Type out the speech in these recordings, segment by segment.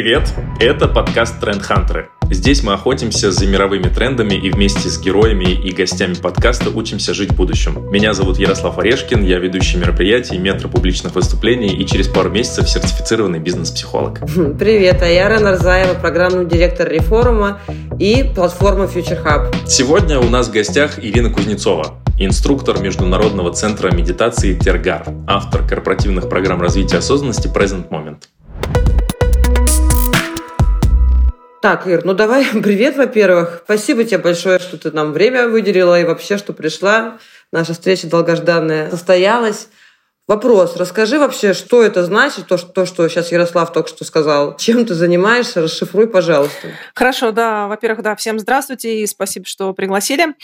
Привет! Это подкаст Тренд Хантеры. Здесь мы охотимся за мировыми трендами и вместе с героями и гостями подкаста учимся жить в будущем. Меня зовут Ярослав Орешкин, я ведущий мероприятий, метро публичных выступлений и через пару месяцев сертифицированный бизнес-психолог. Привет, а я Рана Рзаева, программный директор Реформа и платформы Future Hub. Сегодня у нас в гостях Ирина Кузнецова, инструктор Международного центра медитации Тергар, автор корпоративных программ развития осознанности Present Moment. Так, Ир, ну давай, привет, во-первых. Спасибо тебе большое, что ты нам время выделила и вообще, что пришла. Наша встреча долгожданная состоялась. Вопрос. Расскажи вообще, что это значит, то, что, то, что сейчас Ярослав только что сказал. Чем ты занимаешься? Расшифруй, пожалуйста. Хорошо, да. Во-первых, да, всем здравствуйте и спасибо, что пригласили.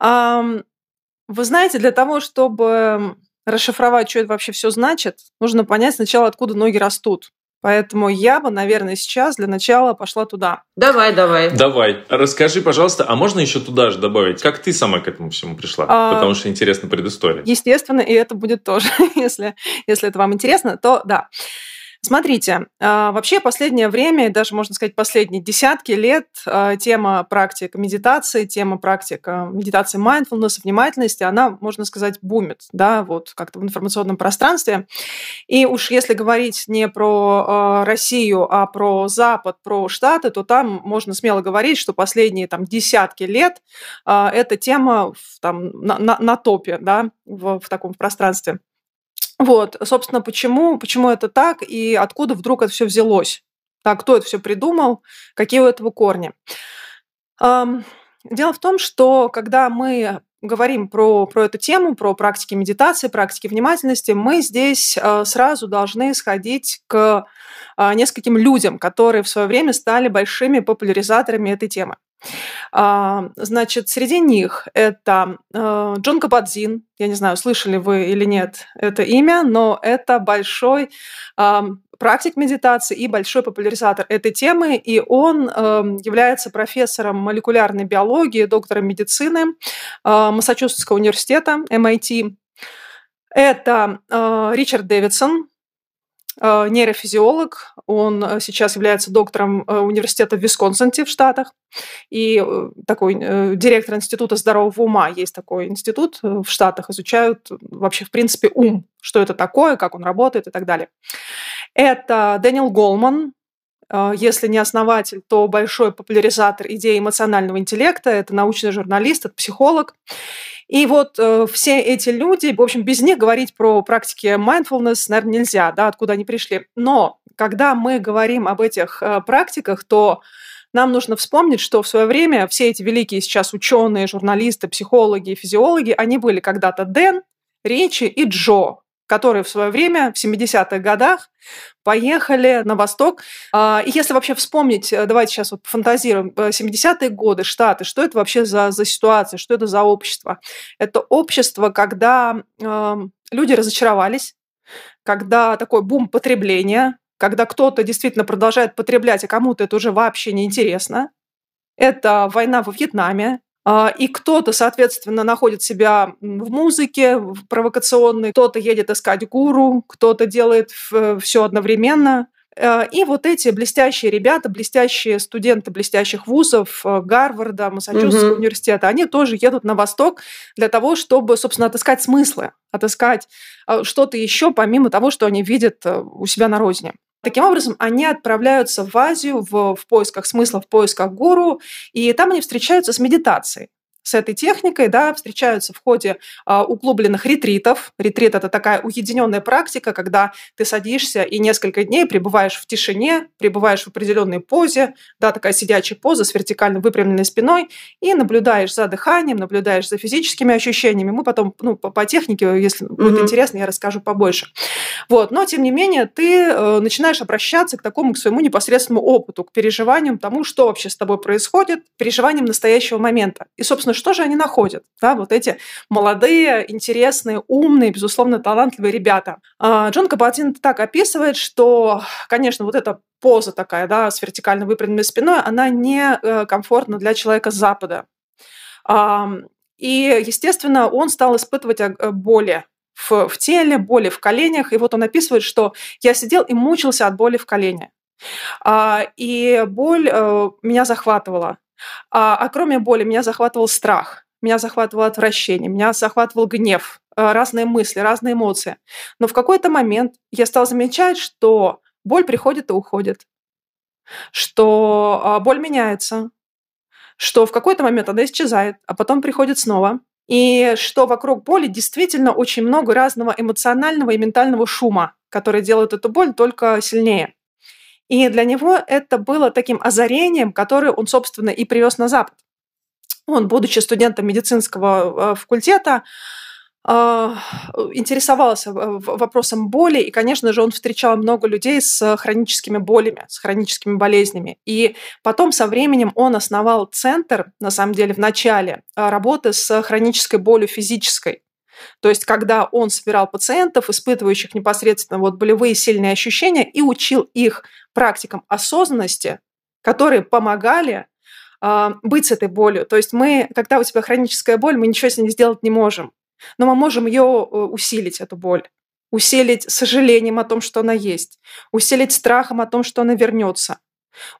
Вы знаете, для того, чтобы расшифровать, что это вообще все значит, нужно понять сначала, откуда ноги растут. Поэтому я бы, наверное, сейчас для начала пошла туда. Давай, давай. Давай. Расскажи, пожалуйста, а можно еще туда же добавить, как ты сама к этому всему пришла? А, Потому что интересна предыстория. Естественно, и это будет тоже, если, если это вам интересно, то да. Смотрите, а, вообще последнее время, даже можно сказать последние десятки лет, а, тема практик медитации, тема практик медитации mindfulness, внимательности, она, можно сказать, бумит, да, вот как-то в информационном пространстве. И уж если говорить не про а, Россию, а про Запад, про Штаты, то там можно смело говорить, что последние там десятки лет эта тема там на, на, на топе, да, в, в таком пространстве. Вот, собственно, почему, почему это так и откуда вдруг это все взялось? Так, кто это все придумал, какие у этого корни? Дело в том, что когда мы говорим про, про эту тему, про практики медитации, практики внимательности, мы здесь э, сразу должны сходить к э, нескольким людям, которые в свое время стали большими популяризаторами этой темы. А, значит, среди них это э, Джон Кападзин. Я не знаю, слышали вы или нет это имя, но это большой практик медитации и большой популяризатор этой темы, и он эм, является профессором молекулярной биологии, доктором медицины э, Массачусетского университета, MIT. Это э, Ричард Дэвидсон, нейрофизиолог. Он э, сейчас является доктором э, университета в Висконсинте в Штатах и такой директор Института здорового ума. Есть такой институт в Штатах, изучают вообще в принципе ум, что это такое, как он работает и так далее. Это Дэниел Голман, если не основатель, то большой популяризатор идеи эмоционального интеллекта, это научный журналист, это психолог. И вот э, все эти люди, в общем, без них говорить про практики mindfulness, наверное, нельзя, да, откуда они пришли. Но когда мы говорим об этих э, практиках, то нам нужно вспомнить, что в свое время все эти великие сейчас ученые, журналисты, психологи, физиологи, они были когда-то Дэн, Речи и Джо которые в свое время, в 70-х годах, поехали на восток. А, и если вообще вспомнить, э, давайте сейчас вот фантазируем, 70-е э, годы, Штаты, что это вообще за, за ситуация, что это за общество? Это общество, когда э, люди разочаровались, когда такой бум потребления, когда кто-то действительно продолжает потреблять, а кому-то это уже вообще не интересно. Это война во Вьетнаме, и кто-то, соответственно, находит себя в музыке в провокационной, кто-то едет искать гуру, кто-то делает все одновременно. А, и вот эти блестящие ребята, блестящие студенты блестящих вузов э, Гарварда, Массачусетского угу. университета, они тоже едут на восток для того, чтобы, собственно, отыскать смыслы, отыскать а, что-то еще, помимо того, что они видят э, у себя на родине. Таким образом, они отправляются в Азию в, в поисках смысла, в поисках гуру, и там они встречаются с медитацией с этой техникой, да, встречаются в ходе а, углубленных ретритов. Ретрит – это такая уединенная практика, когда ты садишься и несколько дней пребываешь в тишине, пребываешь в определенной позе, да, такая сидячая поза с вертикально выпрямленной спиной, и наблюдаешь за дыханием, наблюдаешь за физическими ощущениями. Мы потом, ну, по, по технике, если mm-hmm. будет интересно, я расскажу побольше. Вот. Но, тем не менее, ты э, начинаешь обращаться к такому, к своему непосредственному опыту, к переживаниям тому, что вообще с тобой происходит, переживаниям настоящего момента. И, собственно, что же они находят? Да, вот эти молодые, интересные, умные, безусловно, талантливые ребята. А, Джон Кабатин так описывает, что, конечно, вот эта поза такая, да, с вертикально выпрямленной спиной, она не э, комфортна для человека с Запада. И, естественно, он стал испытывать э, боли в, в теле, боли в коленях. И вот он описывает, что я сидел и мучился от боли в колене. А, и боль э, меня захватывала. А, а кроме боли меня захватывал страх, меня захватывало отвращение, меня захватывал гнев, э, разные мысли, разные эмоции. Но в какой-то момент я стала замечать, что боль приходит и уходит, что а, боль меняется, что в какой-то момент она исчезает, а потом приходит снова. И что вокруг боли действительно очень много разного эмоционального и ментального шума, который делает эту боль только сильнее. И для него это было таким озарением, которое он, собственно, и привез на Запад. Он, будучи студентом медицинского э, факультета, а, интересовался вопросом боли, и, конечно же, он встречал много людей с хроническими болями, с хроническими болезнями. И потом со временем он основал центр, на самом деле, в начале работы с хронической болью физической. То есть, когда он собирал пациентов, испытывающих непосредственно вот болевые сильные ощущения, и учил их практикам осознанности, которые помогали э, быть с этой болью. То есть мы, когда у тебя хроническая боль, мы ничего с ней сделать не можем. Но мы можем ее э, усилить, эту боль. Усилить сожалением о том, что она есть. Усилить страхом о том, что она вернется.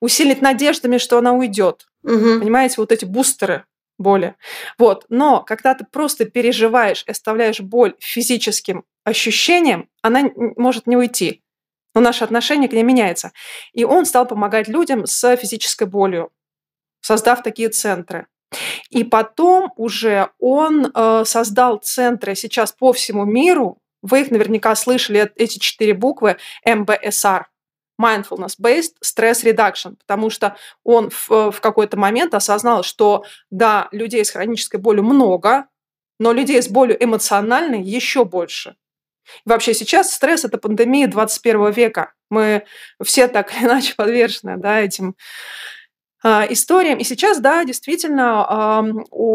Усилить надеждами, что она уйдет. Угу. Понимаете, вот эти бустеры боли. Вот. Но когда ты просто переживаешь и оставляешь боль физическим ощущением, она может не уйти. Но наше отношение к ней меняется. И он стал помогать людям с физической болью, создав такие центры. И потом уже он э, создал центры сейчас по всему миру. Вы их наверняка слышали, эти четыре буквы МБСР. Mindfulness-Based Stress Reduction, потому что он в, э, в какой-то момент осознал, что да, людей с хронической болью много, но людей с болью эмоциональной еще больше. вообще сейчас стресс – это пандемия 21 века. Мы все так или иначе подвержены да, этим историям. И сейчас, да, действительно,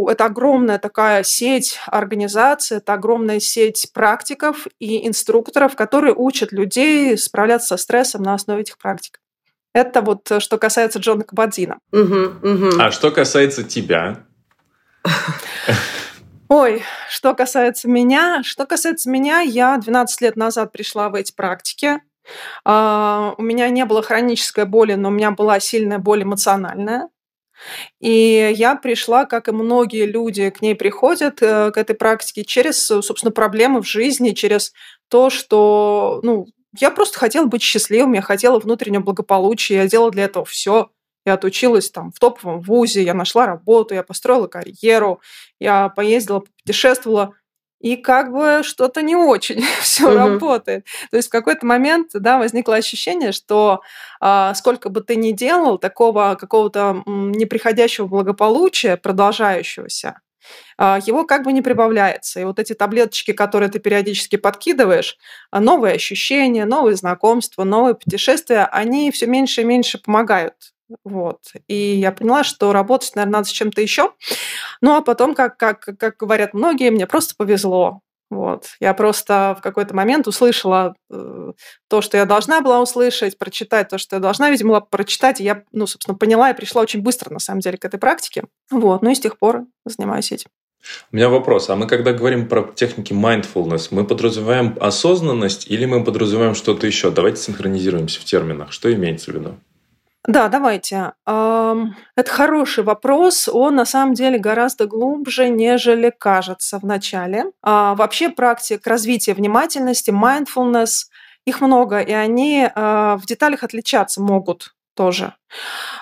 это огромная такая сеть организаций, это огромная сеть практиков и инструкторов, которые учат людей справляться со стрессом на основе этих практик. Это вот э, что касается Джона Кабадзина. Угу, угу. А что касается тебя? Ой, что касается меня, что касается меня, я 12 лет назад пришла в эти практики. А, у меня не было хронической боли, но у меня была сильная боль эмоциональная. И я пришла, как и многие люди к ней приходят, э, к этой практике, через, собственно, проблемы в жизни, через то, что, ну, я просто хотела быть счастливым, я хотела внутреннего благополучия, я делала для этого все. Я отучилась там в топовом вузе, я нашла работу, я построила карьеру, я поездила, путешествовала и как бы что-то не очень все угу. работает. То есть в какой-то момент, да, возникло ощущение, что а, сколько бы ты ни делал, такого какого-то неприходящего благополучия, продолжающегося, а, его как бы не прибавляется. И вот эти таблеточки, которые ты периодически подкидываешь, а, новые ощущения, новые знакомства, новые путешествия, они все меньше и меньше помогают вот. И я поняла, что работать, наверное, надо с чем-то еще. Ну, а потом, как, как, как говорят многие, мне просто повезло. Вот. Я просто в какой-то момент услышала э, то, что я должна была услышать, прочитать то, что я должна, видимо, была прочитать. И я, ну, собственно, поняла и пришла очень быстро, на самом деле, к этой практике. Вот. Ну и с тех пор занимаюсь этим. У меня вопрос. А мы когда говорим про техники mindfulness, мы подразумеваем осознанность или мы подразумеваем что-то еще? Давайте синхронизируемся в терминах. Что имеется в виду? Да, давайте. Это хороший вопрос. Он на самом деле гораздо глубже, нежели кажется в начале. А, вообще практик развития внимательности, mindfulness, их много, и они а, в деталях отличаться могут тоже.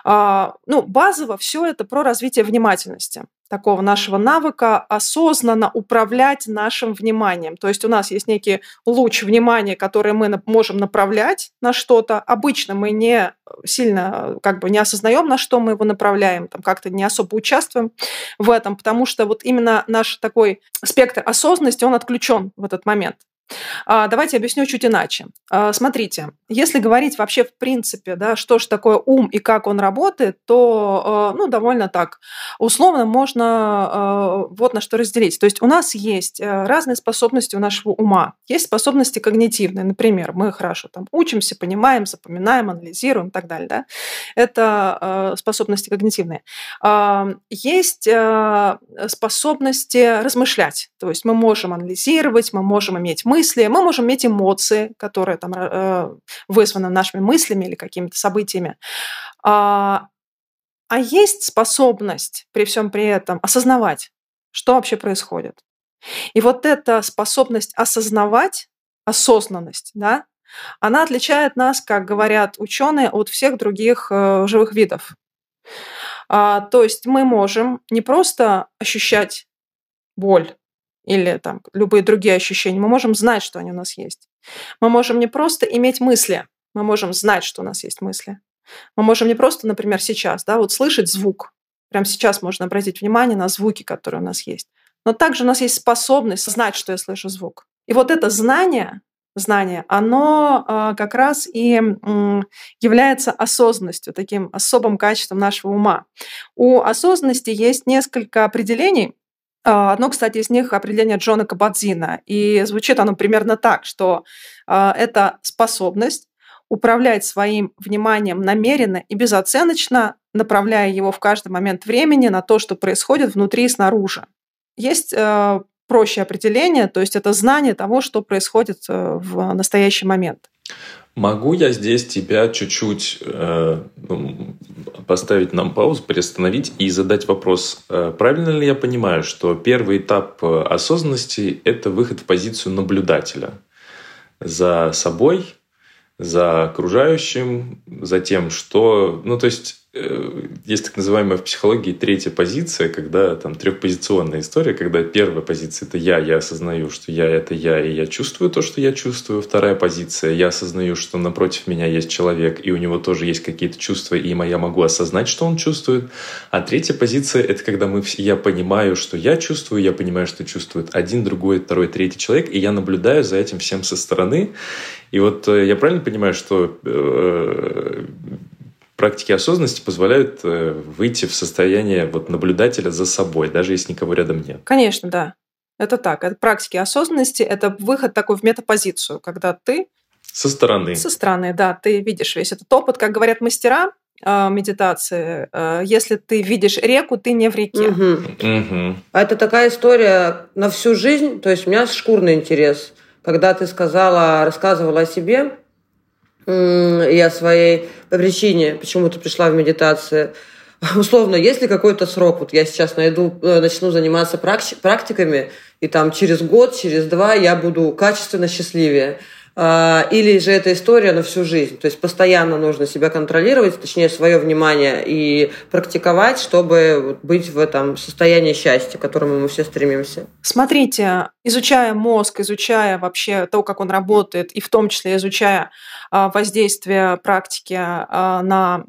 А, ну, базово все это про развитие внимательности такого нашего навыка осознанно управлять нашим вниманием. То есть у нас есть некий луч внимания, который мы можем направлять на что-то. Обычно мы не сильно как бы не осознаем, на что мы его направляем, там как-то не особо участвуем в этом, потому что вот именно наш такой спектр осознанности, он отключен в этот момент. А, давайте объясню чуть иначе. А, смотрите, если говорить вообще в принципе, да, что же такое ум и как он работает, то а, ну, довольно так условно можно вот на что разделить. То есть у нас есть э, разные способности у нашего ума. Есть способности когнитивные, например, мы хорошо там учимся, понимаем, запоминаем, анализируем и так далее. Да? Это способности когнитивные. Есть э, способности размышлять. То есть мы можем анализировать, мы можем иметь мысли, мысли, мы можем иметь эмоции, которые там э, вызванным нашими мыслями или какими-то событиями. А, а есть способность при всем при этом осознавать, что вообще происходит. И вот эта способность осознавать, осознанность, да, она отличает нас, как говорят ученые, от всех других э, живых видов. А, то есть мы можем не просто ощущать боль или там любые другие ощущения, мы можем знать, что они у нас есть. Мы можем не просто иметь мысли, мы можем знать, что у нас есть мысли. Мы можем не просто, например, сейчас, да, вот слышать звук. Прямо сейчас можно обратить внимание на звуки, которые у нас есть. Но также у нас есть способность знать, что я слышу звук. И вот это знание, знание, оно э, как раз и является осознанностью, таким особым качеством нашего ума. У осознанности есть несколько определений. А, одно, кстати, из них определение Джона Кабадзина. И звучит оно примерно так, что э, это способность управлять своим вниманием намеренно и безоценочно, направляя его в каждый момент времени на то, что происходит внутри и снаружи. Есть э, проще определение, то есть это знание того, что происходит э, в настоящий момент. Могу я здесь тебя чуть-чуть э, ну, поставить нам паузу, приостановить и задать вопрос. Э, правильно ли я понимаю, что первый этап э, осознанности – это выход в позицию наблюдателя за собой, за окружающим, за тем, что... Ну, то есть есть так называемая в психологии третья позиция, когда там трехпозиционная история, когда первая позиция это я, я осознаю, что я это я, и я чувствую то, что я чувствую. Вторая позиция я осознаю, что напротив меня есть человек, и у него тоже есть какие-то чувства, и я могу осознать, что он чувствует. А третья позиция это когда мы, я понимаю, что я чувствую, я понимаю, что чувствует один, другой, второй, третий человек, и я наблюдаю за этим всем со стороны. И вот э, я правильно понимаю, что э, практики осознанности позволяют э, выйти в состояние вот наблюдателя за собой, даже если никого рядом нет. Конечно, да. Это так. Это практики осознанности, это выход такой в метапозицию, когда ты со стороны. Со стороны, да. Ты видишь весь этот опыт, как говорят мастера э, медитации. Э, если ты видишь реку, ты не в реке. Угу. Угу. А это такая история на всю жизнь. То есть у меня шкурный интерес. Когда ты сказала, рассказывала о себе, я своей по причине почему-то пришла в медитацию. Условно, есть ли какой-то срок? Вот я сейчас найду, э, начну заниматься практиками, и там через год, через два я буду качественно счастливее. А, или же эта история на всю жизнь. То есть постоянно нужно себя контролировать, точнее свое внимание и практиковать, чтобы быть в этом состоянии счастья, к которому мы все стремимся. Смотрите, изучая мозг, изучая вообще то, как он работает, и в том числе изучая а, воздействие практики а, на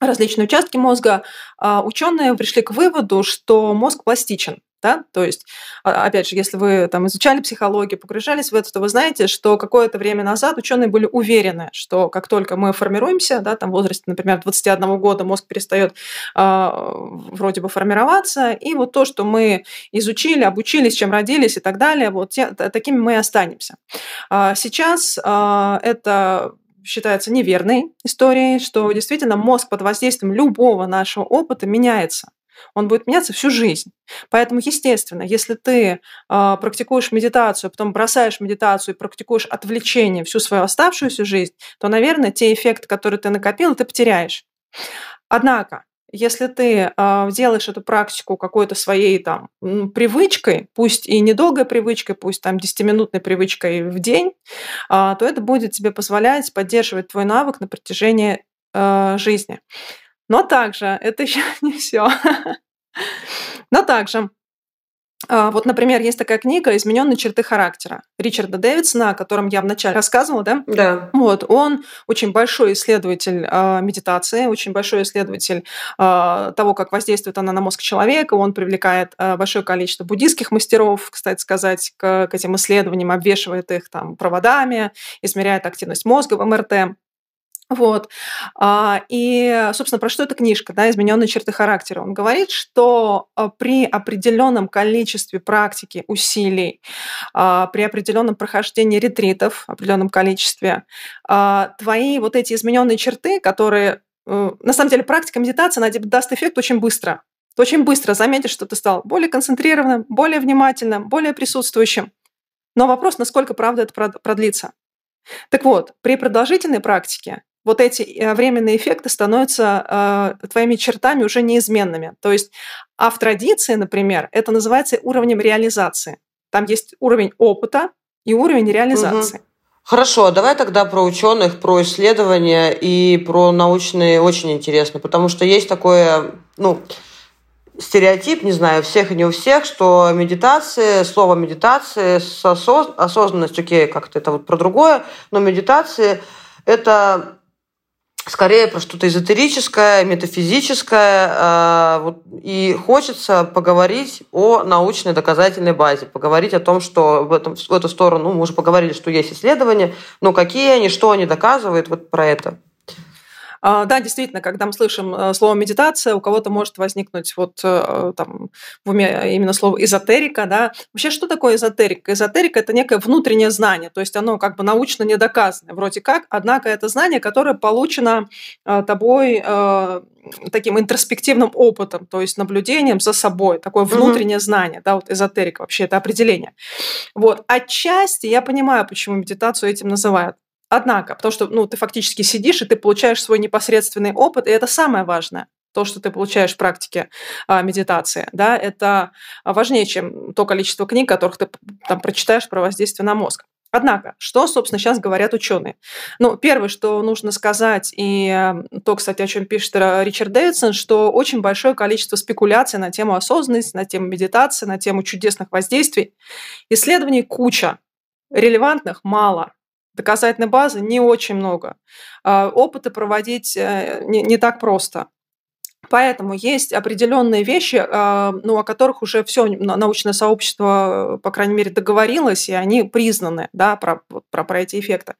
различные участки мозга, ученые пришли к выводу, что мозг пластичен. Да? То есть, а, опять же, если вы там изучали психологию, погружались в это, то вы знаете, что какое-то время назад ученые были уверены, что как только мы формируемся, да, там в возрасте, например, 21 года мозг перестает э, вроде бы формироваться, и вот то, что мы изучили, обучились, чем родились и так далее, вот те, такими мы и останемся. А сейчас э, это считается неверной историей, что действительно мозг под воздействием любого нашего опыта меняется он будет меняться всю жизнь. Поэтому, естественно, если ты э, практикуешь медитацию, а потом бросаешь медитацию и практикуешь отвлечение всю свою оставшуюся жизнь, то, наверное, те эффекты, которые ты накопил, ты потеряешь. Однако, если ты э, делаешь эту практику какой-то своей там привычкой, пусть и недолгой привычкой, пусть там 10-минутной привычкой в день, э, то это будет тебе позволять поддерживать твой навык на протяжении э, жизни. Но также это еще не все. Но также а, вот, например, есть такая книга «Измененные черты характера» Ричарда Дэвидсона, о котором я вначале рассказывала, да? Да. Вот, он очень большой исследователь э, медитации, очень большой исследователь э, того, как воздействует она на мозг человека. Он привлекает э, большое количество буддийских мастеров, кстати сказать, к, к этим исследованиям, обвешивает их там проводами, измеряет активность мозга в МРТ. Вот. А, и, собственно, про что эта книжка, да, «Измененные черты характера»? Он говорит, что а, при определенном количестве практики, усилий, а, при определенном прохождении ретритов, определенном количестве, твои вот эти измененные черты, которые, э, на самом деле, практика медитации, она даст эффект очень быстро. Ты очень быстро заметишь, что ты стал более концентрированным, более внимательным, более присутствующим. Но вопрос, насколько, правда, это продлится. Так вот, при продолжительной практике вот эти э, временные эффекты становятся э, твоими чертами уже неизменными. То есть, а в традиции, например, это называется уровнем реализации. Там есть уровень опыта и уровень реализации. Угу. Хорошо, давай тогда про ученых, про исследования и про научные очень интересно, потому что есть такое, ну, стереотип, не знаю, всех и не у всех, что медитация, слово медитация с осоз... осознанностью, окей, как-то это вот про другое, но медитация – это скорее про что-то эзотерическое, метафизическое, э, вот, и хочется поговорить о научной доказательной базе, поговорить о том, что в, этом, в эту сторону, ну, мы уже поговорили, что есть исследования, но какие они, что они доказывают, вот про это. А, да, действительно, когда мы слышим э, слово медитация, у кого-то может возникнуть вот э, там в уме именно слово эзотерика, да. Вообще, что такое эзотерика? Эзотерика – это некое внутреннее знание, то есть оно как бы научно не доказано, вроде как, однако это знание, которое получено э, тобой таким интроспективным опытом, то есть наблюдением за собой, такое внутреннее mm-hmm. знание, да, вот эзотерика вообще это определение. Вот, отчасти я понимаю, почему медитацию этим называют. Однако, потому что ну, ты фактически сидишь, и ты получаешь свой непосредственный опыт, и это самое важное то, что ты получаешь в практике а, медитации, да, это важнее, чем то количество книг, которых ты там прочитаешь про воздействие на мозг. Однако, что, собственно, сейчас говорят ученые? Ну, первое, что нужно сказать, и то, кстати, о чем пишет Ричард Дэвидсон, что очень большое количество спекуляций на тему осознанности, на тему медитации, на тему чудесных воздействий. Исследований куча, релевантных мало доказательной базы не очень много. А, опыты проводить э, не, не так просто. Поэтому есть определенные вещи, а, ну, о которых уже все научное сообщество, по крайней мере, договорилось, и они признаны да, про, про, про эти эффекты.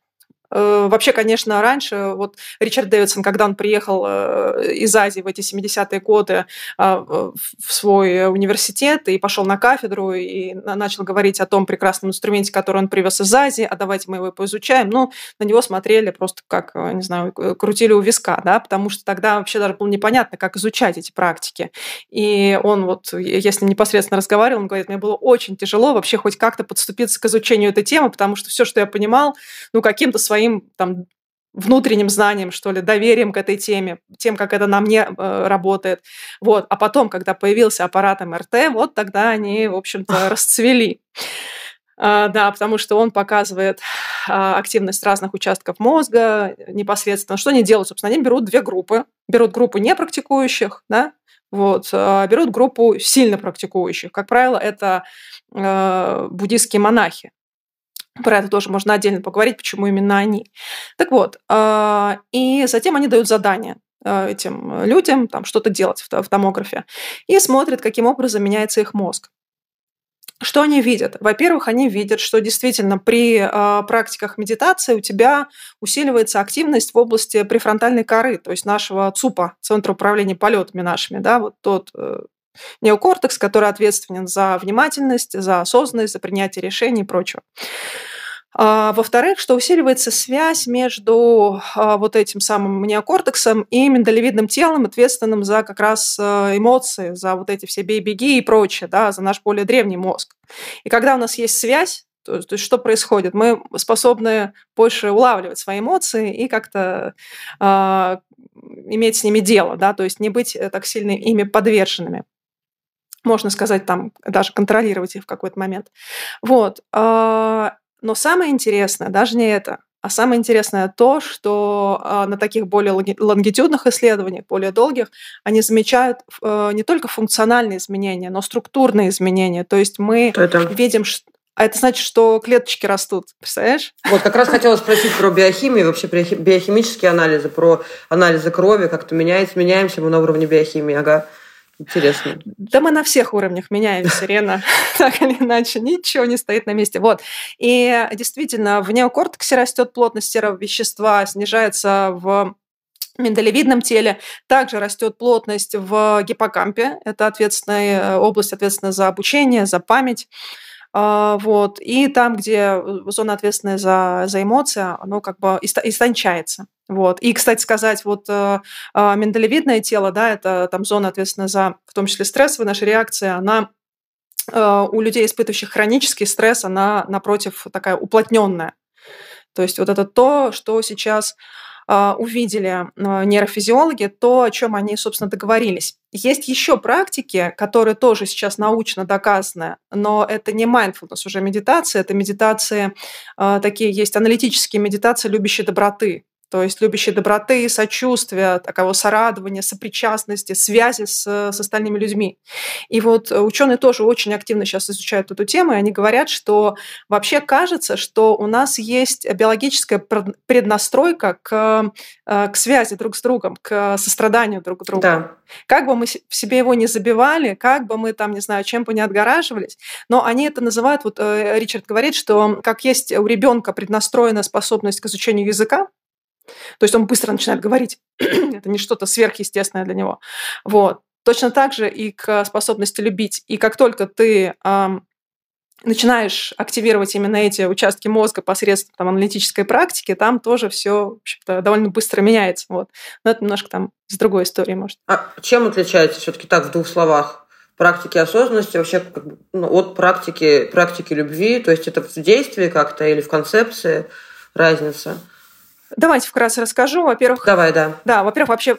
Э, вообще, конечно, раньше, вот Ричард Дэвидсон, когда он приехал э, из Азии в эти 70-е годы а, в свой университет и пошел на кафедру и начал говорить о том прекрасном инструменте, который он привез из Азии, а давайте мы его поизучаем, ну, на него смотрели просто как, э, не знаю, крутили у виска, да, потому что тогда вообще даже было непонятно, как изучать эти практики. И он вот, я с ним непосредственно разговаривал, он говорит, мне было очень тяжело вообще хоть как-то подступиться к изучению этой темы, потому что все, что я понимал, ну, каким-то своим своим там внутренним знанием, что ли, доверием к этой теме, тем, как это на мне э, работает. Вот. А потом, когда появился аппарат МРТ, вот тогда они, в общем-то, расцвели. Uh, да, потому что он показывает uh, активность разных участков мозга непосредственно. Что они делают? Собственно, они берут две группы. Берут группу непрактикующих, да, вот, uh, берут группу сильно практикующих. Как правило, это буддийские монахи. Про это тоже можно отдельно поговорить, почему именно они. Так вот, а, и затем они дают задание а, этим людям там что-то делать в томографе и смотрят, каким образом меняется их мозг. Что они видят? Во-первых, они видят, что действительно при э, практиках медитации у тебя усиливается активность в области префронтальной коры, то есть нашего ЦУПа, Центра управления полетами нашими, да, вот тот э, неокортекс, который ответственен за внимательность, за осознанность, за принятие решений и прочего. А, во-вторых, что усиливается связь между а, вот этим самым неокортексом и миндалевидным телом, ответственным за как раз а, эмоции, за вот эти все бей-беги и прочее, да, за наш более древний мозг. И когда у нас есть связь, то, то есть что происходит? Мы способны больше улавливать свои эмоции и как-то э, иметь с ними дело, да, то есть не быть э, так сильно ими подверженными можно сказать, там даже контролировать их в какой-то момент. Вот. Но самое интересное даже не это, а самое интересное то, что э, на таких более лонгитюдных исследованиях, более долгих, они замечают э, не только функциональные изменения, но структурные изменения. То есть мы это? видим, что а это значит, что клеточки растут, представляешь? Вот как раз хотела спросить про биохимию, вообще про биохимические анализы, про анализы крови, как-то меняется, меняемся мы на уровне биохимии, ага. Интересно. Да мы на всех уровнях меняемся, Рена, так или иначе, ничего не стоит на месте. Вот. И действительно, в неокортексе растет плотность серого вещества, снижается в миндалевидном теле. Также растет плотность в гиппокампе. Это ответственная область, ответственная за обучение, за память. А, вот. И там, где зона ответственная за, за эмоции, оно как бы истончается. Вот. И, кстати сказать, вот э, э, миндалевидное тело, да, это там зона ответственная за, в том числе, стрессовые наши реакции, она э, у людей, испытывающих хронический стресс, она, напротив, такая уплотненная. То есть вот это то, что сейчас а, увидели а, нейрофизиологи, то, о чем они, собственно, договорились. Есть еще практики, которые тоже сейчас научно доказаны, но это не mindfulness уже медитация, это медитации, а, такие есть аналитические медитации любящей доброты то есть любящей доброты, сочувствия, такого сорадования, сопричастности, связи с, с остальными людьми. И вот ученые тоже очень активно сейчас изучают эту тему, и они говорят, что вообще кажется, что у нас есть биологическая преднастройка к, э, к связи друг с другом, к состраданию друг к другу. Да. Как бы мы в себе его не забивали, как бы мы там, не знаю, чем бы не отгораживались, но они это называют, вот э, Ричард говорит, что как есть у ребенка преднастроенная способность к изучению языка, то есть он быстро начинает говорить. Это не что-то сверхъестественное для него. Вот. Точно так же и к способности любить. И как только ты эм, начинаешь активировать именно эти участки мозга посредством там, аналитической практики, там тоже все довольно быстро меняется. Вот. Но это немножко там с другой истории, может. А чем отличается все-таки так в двух словах? практики осознанности вообще ну, от практики, практики любви, то есть это в действии как-то или в концепции разница? Давайте вкратце расскажу. Во-первых, Давай, да. Да, во-первых, вообще,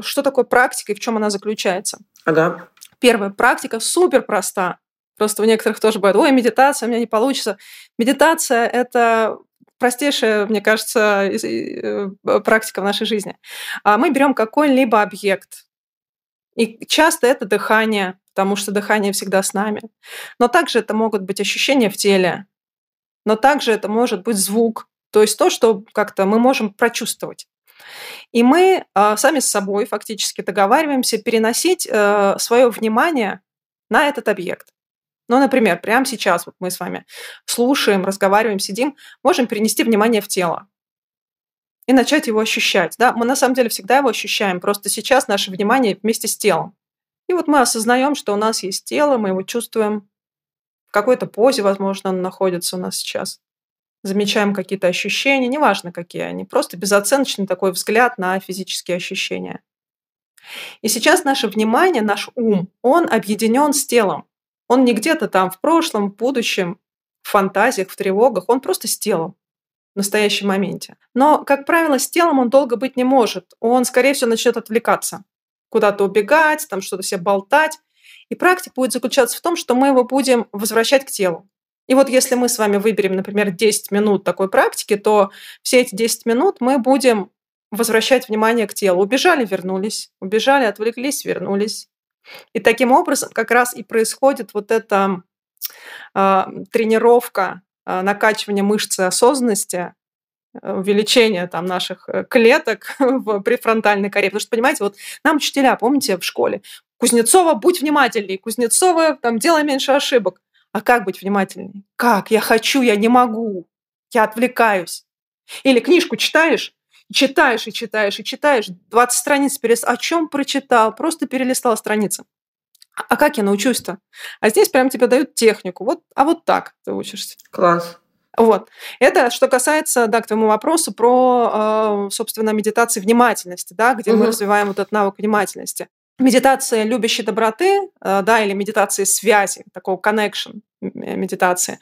что такое практика и в чем она заключается? Ага. Первая практика супер проста. Просто у некоторых тоже бывает, ой, медитация, у меня не получится. Медитация – это простейшая, мне кажется, э, практика в нашей жизни. А мы берем какой-либо объект. И часто это дыхание, потому что дыхание всегда с нами. Но также это могут быть ощущения в теле. Но также это может быть звук, то есть то, что как-то мы можем прочувствовать. И мы э, сами с собой фактически договариваемся переносить э, свое внимание на этот объект. Ну, например, прямо сейчас вот мы с вами слушаем, разговариваем, сидим, можем перенести внимание в тело и начать его ощущать. Да? Мы на самом деле всегда его ощущаем, просто сейчас наше внимание вместе с телом. И вот мы осознаем, что у нас есть тело, мы его чувствуем в какой-то позе, возможно, оно находится у нас сейчас замечаем какие-то ощущения, неважно какие они, просто безоценочный такой взгляд на физические ощущения. И сейчас наше внимание, наш ум, он объединен с телом. Он не где-то там в прошлом, в будущем, в фантазиях, в тревогах, он просто с телом в настоящем моменте. Но, как правило, с телом он долго быть не может. Он, скорее всего, начнет отвлекаться, куда-то убегать, там что-то себе болтать. И практика будет заключаться в том, что мы его будем возвращать к телу. И вот если мы с вами выберем, например, 10 минут такой практики, то все эти 10 минут мы будем возвращать внимание к телу. Убежали, вернулись. Убежали, отвлеклись, вернулись. И таким образом как раз и происходит вот эта э, тренировка, э, накачивание мышцы осознанности, увеличение там наших э, клеток в префронтальной коре. Потому что, понимаете, вот нам учителя, помните, в школе, Кузнецова, будь внимательней, Кузнецова, там, делай меньше ошибок. А как быть внимательней? Как? Я хочу, я не могу. Я отвлекаюсь. Или книжку читаешь, читаешь и читаешь и читаешь, 20 страниц перес... О чем прочитал? Просто перелистал страницы. А как я научусь-то? А здесь прям тебе дают технику. Вот, а вот так ты учишься. Класс. Вот. Это что касается, да, к твоему вопросу про, э, собственно, медитации внимательности, да, где угу. мы развиваем вот этот навык внимательности медитация любящей доброты, э, да, или медитации связи, такого connection медитации,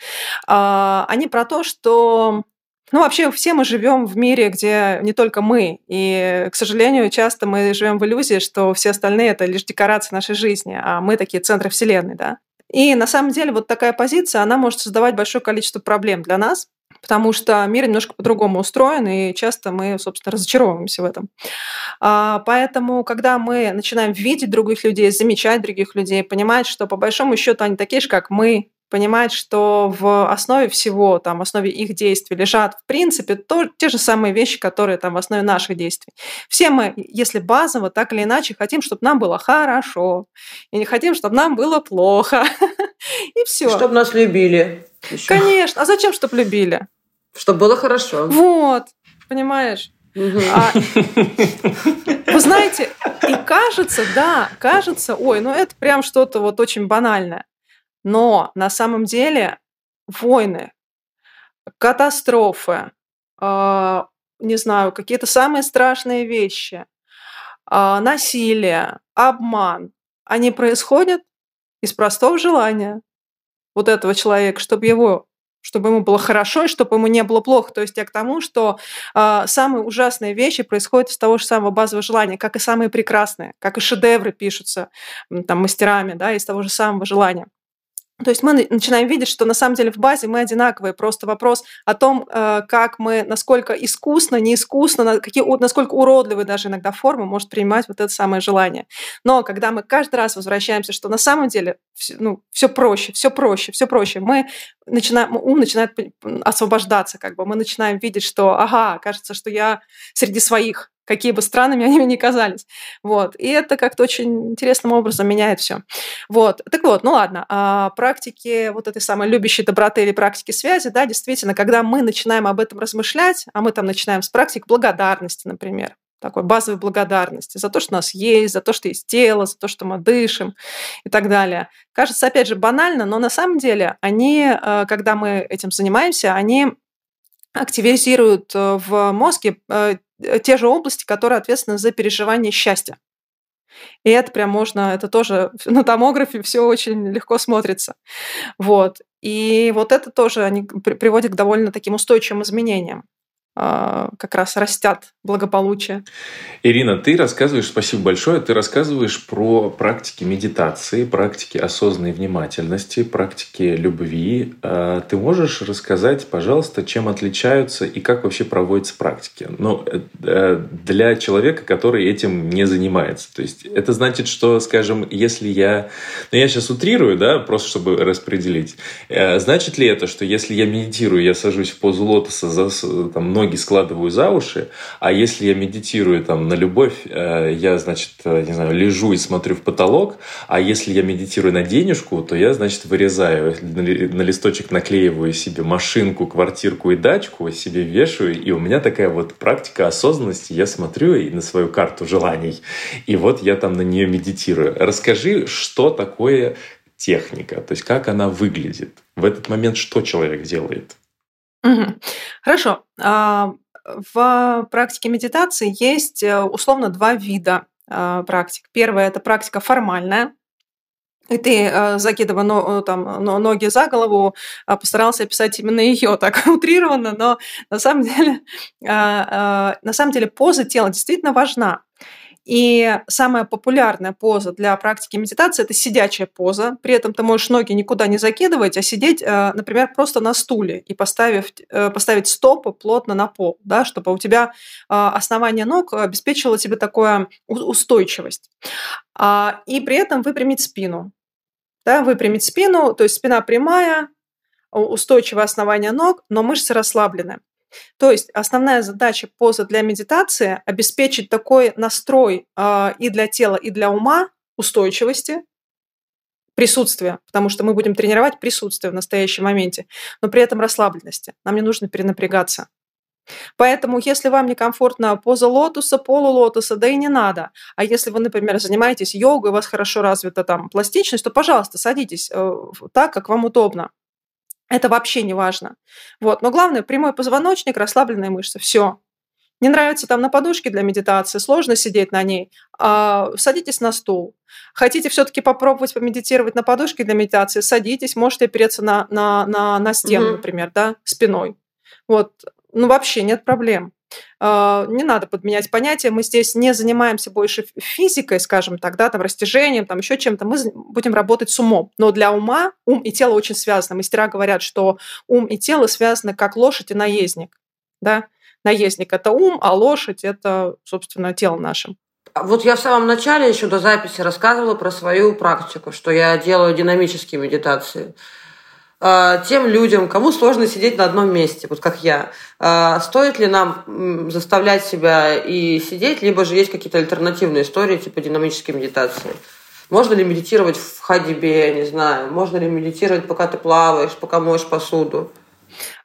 а, они про то, что ну, вообще, все мы живем в мире, где не только мы. И, к сожалению, часто мы живем в иллюзии, что все остальные это лишь декорации нашей жизни, а мы такие центры Вселенной, да. И на самом деле вот такая позиция, она может создавать большое количество проблем для нас, потому что мир немножко по-другому устроен, и часто мы, собственно, разочаровываемся в этом. А, поэтому, когда мы начинаем видеть других людей, замечать других людей, понимать, что по большому счету они такие же, как мы, понимать, что в основе всего, там, в основе их действий лежат, в принципе, то, те же самые вещи, которые там в основе наших действий. Все мы, если базово, так или иначе, хотим, чтобы нам было хорошо, и не хотим, чтобы нам было плохо. И все. Чтобы нас любили. Еще. Конечно. А зачем, чтобы любили? Чтобы было хорошо. Вот. Понимаешь? А, вы знаете, и кажется, да, кажется, ой, ну это прям что-то вот очень банальное. Но на самом деле войны, катастрофы, э, не знаю, какие-то самые страшные вещи, э, насилие, обман, они происходят из простого желания вот этого человека, чтобы его чтобы ему было хорошо и чтобы ему не было плохо. То есть я к тому, что э, самые ужасные вещи происходят из того же самого базового желания, как и самые прекрасные, как и шедевры пишутся там мастерами, да, из того же самого желания. То есть мы начинаем видеть, что на самом деле в базе мы одинаковые. Просто вопрос о том, э, как мы, насколько искусно, неискусно, какие, насколько уродливые даже иногда формы может принимать вот это самое желание. Но когда мы каждый раз возвращаемся, что на самом деле ну, все проще, все проще, все проще, мы начинаем, ум начинает освобождаться, как бы мы начинаем видеть, что, ага, кажется, что я среди своих, какие бы странными они ни казались. Вот. И это как-то очень интересным образом меняет все. Вот. Так вот, ну ладно, а практики вот этой самой любящей доброты или практики связи, да, действительно, когда мы начинаем об этом размышлять, а мы там начинаем с практик благодарности, например, такой базовой благодарности за то, что у нас есть, за то, что есть тело, за то, что мы дышим и так далее. Кажется, опять же, банально, но на самом деле они, э, когда мы этим занимаемся, они активизируют э, в мозге э, те же области, которые ответственны за переживание счастья. И это прям можно, это тоже на томографе все очень легко смотрится. Вот. И вот это тоже они приводят к довольно таким устойчивым изменениям. А, как раз растят благополучие. Ирина, ты рассказываешь, спасибо большое, ты рассказываешь про практики медитации, практики осознанной внимательности, практики любви. А, ты можешь рассказать, пожалуйста, чем отличаются и как вообще проводятся практики? Ну, э, э, для человека, который этим не занимается. То есть это значит, что, скажем, если я... Ну, я сейчас утрирую, да, просто чтобы распределить. Э, значит ли это, что если я медитирую, я сажусь в позу лотоса, за, там, ноги складываю за уши, а если я медитирую там на любовь, э, я, значит, э, не знаю, лежу и смотрю в потолок, а если я медитирую на денежку, то я, значит, вырезаю, на листочек наклеиваю себе машинку, квартирку и дачку, себе вешаю, и у меня такая вот практика осознанности, я смотрю и на свою карту желаний, и вот я там на нее медитирую. Расскажи, что такое техника, то есть как она выглядит. В этот момент что человек делает? Хорошо. А, в практике медитации есть, э, условно, два вида, а, практик. Первая- это практика формальная. И ты, э, закидывая но там но ноги за голову, а, постарался описать именно ее так утрированно, но на самом деле, на самом деле поза тела действительно важна. И самая популярная поза для практики медитации – это сидячая поза. При этом ты можешь ноги никуда не закидывать, а сидеть, э, например, просто на стуле и поставив, э, поставить стопы плотно на пол, да, чтобы у тебя э, основание ног обеспечивало тебе такую устойчивость. А, и при этом выпрямить спину. Да, выпрямить спину, то есть спина прямая, устойчивое основание ног, но мышцы расслаблены. То есть основная задача поза для медитации – обеспечить такой настрой э, и для тела, и для ума устойчивости, присутствия, потому что мы будем тренировать присутствие в настоящем моменте, но при этом расслабленности. Нам не нужно перенапрягаться. Поэтому, если вам некомфортно поза лотоса, полулотоса, да и не надо. А если вы, например, занимаетесь йогой, у вас хорошо развита там пластичность, то, пожалуйста, садитесь э, так, как вам удобно. Это вообще не важно. Вот. Но главное, прямой позвоночник, расслабленные мышцы. Все. Не нравится там на подушке для медитации, сложно сидеть на ней, а, садитесь на стул. Хотите все-таки попробовать помедитировать на подушке для медитации, садитесь, можете опереться на, на, на, на стену, угу. например, да, спиной. Вот. Ну, вообще нет проблем. А, не надо подменять понятия, мы здесь не занимаемся больше физикой, скажем так, да, там, растяжением, там, еще чем-то, мы будем работать с умом. Но для ума ум и тело очень связаны. Мастера говорят, что ум и тело связаны как лошадь и наездник. Да? Наездник – это ум, а лошадь – это, собственно, тело наше. А вот я в самом начале еще до записи рассказывала про свою практику, что я делаю динамические медитации. А, тем людям, кому сложно сидеть на одном месте, вот как я, а, стоит ли нам заставлять себя и сидеть, либо же есть какие-то альтернативные истории, типа динамической медитации? Можно ли медитировать в ходьбе, не знаю, можно ли медитировать, пока ты плаваешь, пока моешь посуду?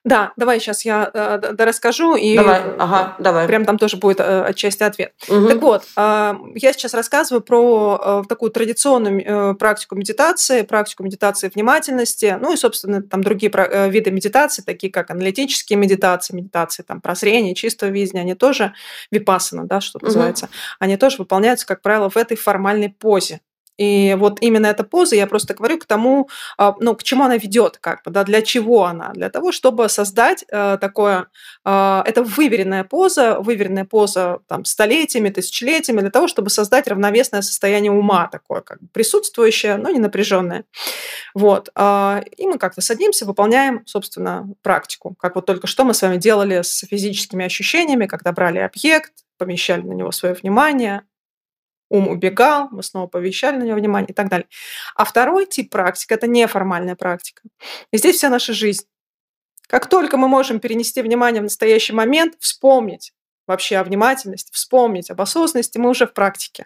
Да, давай сейчас я э, да, расскажу и давай, ага, давай. прям там тоже будет э, отчасти ответ. Угу. Так вот, э, я сейчас рассказываю про э, такую традиционную э, практику медитации, практику медитации внимательности, ну и, собственно, там другие э, виды медитации, такие как аналитические медитации, медитации там прозрения, чистого видения, они тоже випасана, да, что угу. называется, они тоже выполняются, как правило, в этой формальной позе. И вот именно эта поза, я просто говорю к тому, а, ну, к чему она ведет, как бы, да, для чего она? Для того, чтобы создать э, такое, э, это выверенная поза, выверенная поза там столетиями, тысячелетиями, для того, чтобы создать равновесное состояние ума такое, как бы присутствующее, но не напряженное. Вот. Э, и мы как-то садимся, выполняем, собственно, практику. Как вот только что мы с вами делали с физическими ощущениями, когда брали объект, помещали на него свое внимание, ум убегал, мы снова повещали на него внимание и так далее. А второй тип практик – это неформальная практика. И здесь вся наша жизнь. Как только мы можем перенести внимание в настоящий момент, вспомнить вообще о внимательности, вспомнить об осознанности, мы уже в практике.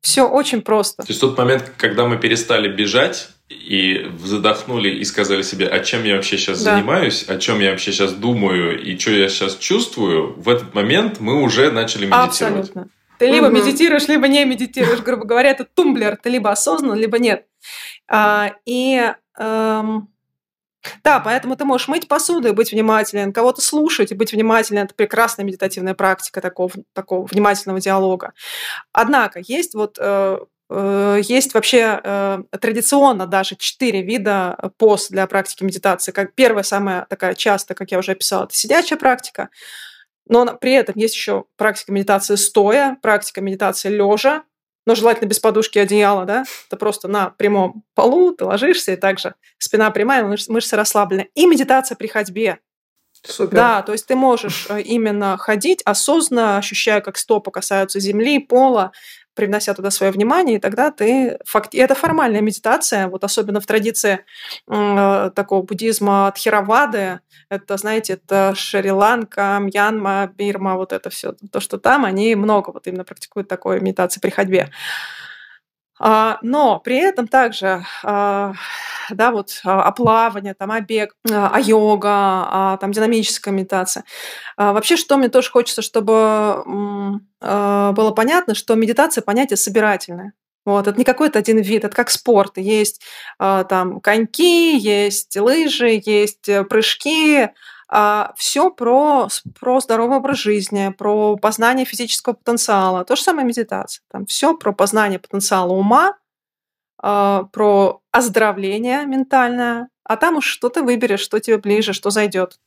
Все очень просто. То есть тот момент, когда мы перестали бежать и задохнули и сказали себе, о чем я вообще сейчас да. занимаюсь, о чем я вообще сейчас думаю и что я сейчас чувствую, в этот момент мы уже начали медитировать. Абсолютно. Ты либо угу. медитируешь, либо не медитируешь, грубо говоря, это тумблер, ты либо осознан, либо нет. А, и эм, да, поэтому ты можешь мыть посуду и быть внимателен, кого-то слушать и быть внимателен. Это прекрасная медитативная практика такого, такого внимательного диалога. Однако есть вот э, э, есть вообще э, традиционно даже четыре вида поз для практики медитации. Как первая, самая такая частая, как я уже описала, это сидячая практика. Но при этом есть еще практика медитации стоя, практика медитации лежа, но желательно без подушки и одеяла, да, это просто на прямом полу, ты ложишься, и также спина прямая, мышцы, расслаблены. И медитация при ходьбе. Супер. Да, то есть ты можешь э, именно ходить осознанно, ощущая, как стопы касаются земли, пола, привнося туда свое внимание, и тогда ты... Факт... И это формальная медитация, вот особенно в традиции э, такого буддизма Тхировады, это, знаете, это Шри-Ланка, Мьянма, Бирма, вот это все, то, что там, они много вот именно практикуют такой медитации при ходьбе. А, но при этом также а, да, вот а плавание, там, а бег, а йога, а там динамическая медитация. Вообще, что мне тоже хочется, чтобы было понятно, что медитация понятие собирательное. Вот, это не какой-то один вид, это как спорт. Есть там коньки, есть лыжи, есть э, прыжки, все про, про здоровый образ жизни, про познание физического потенциала. То же самое медитация. Там все про познание потенциала ума, а, про оздоровление ментальное, а там уж что ты выберешь, что тебе ближе, что зайдет.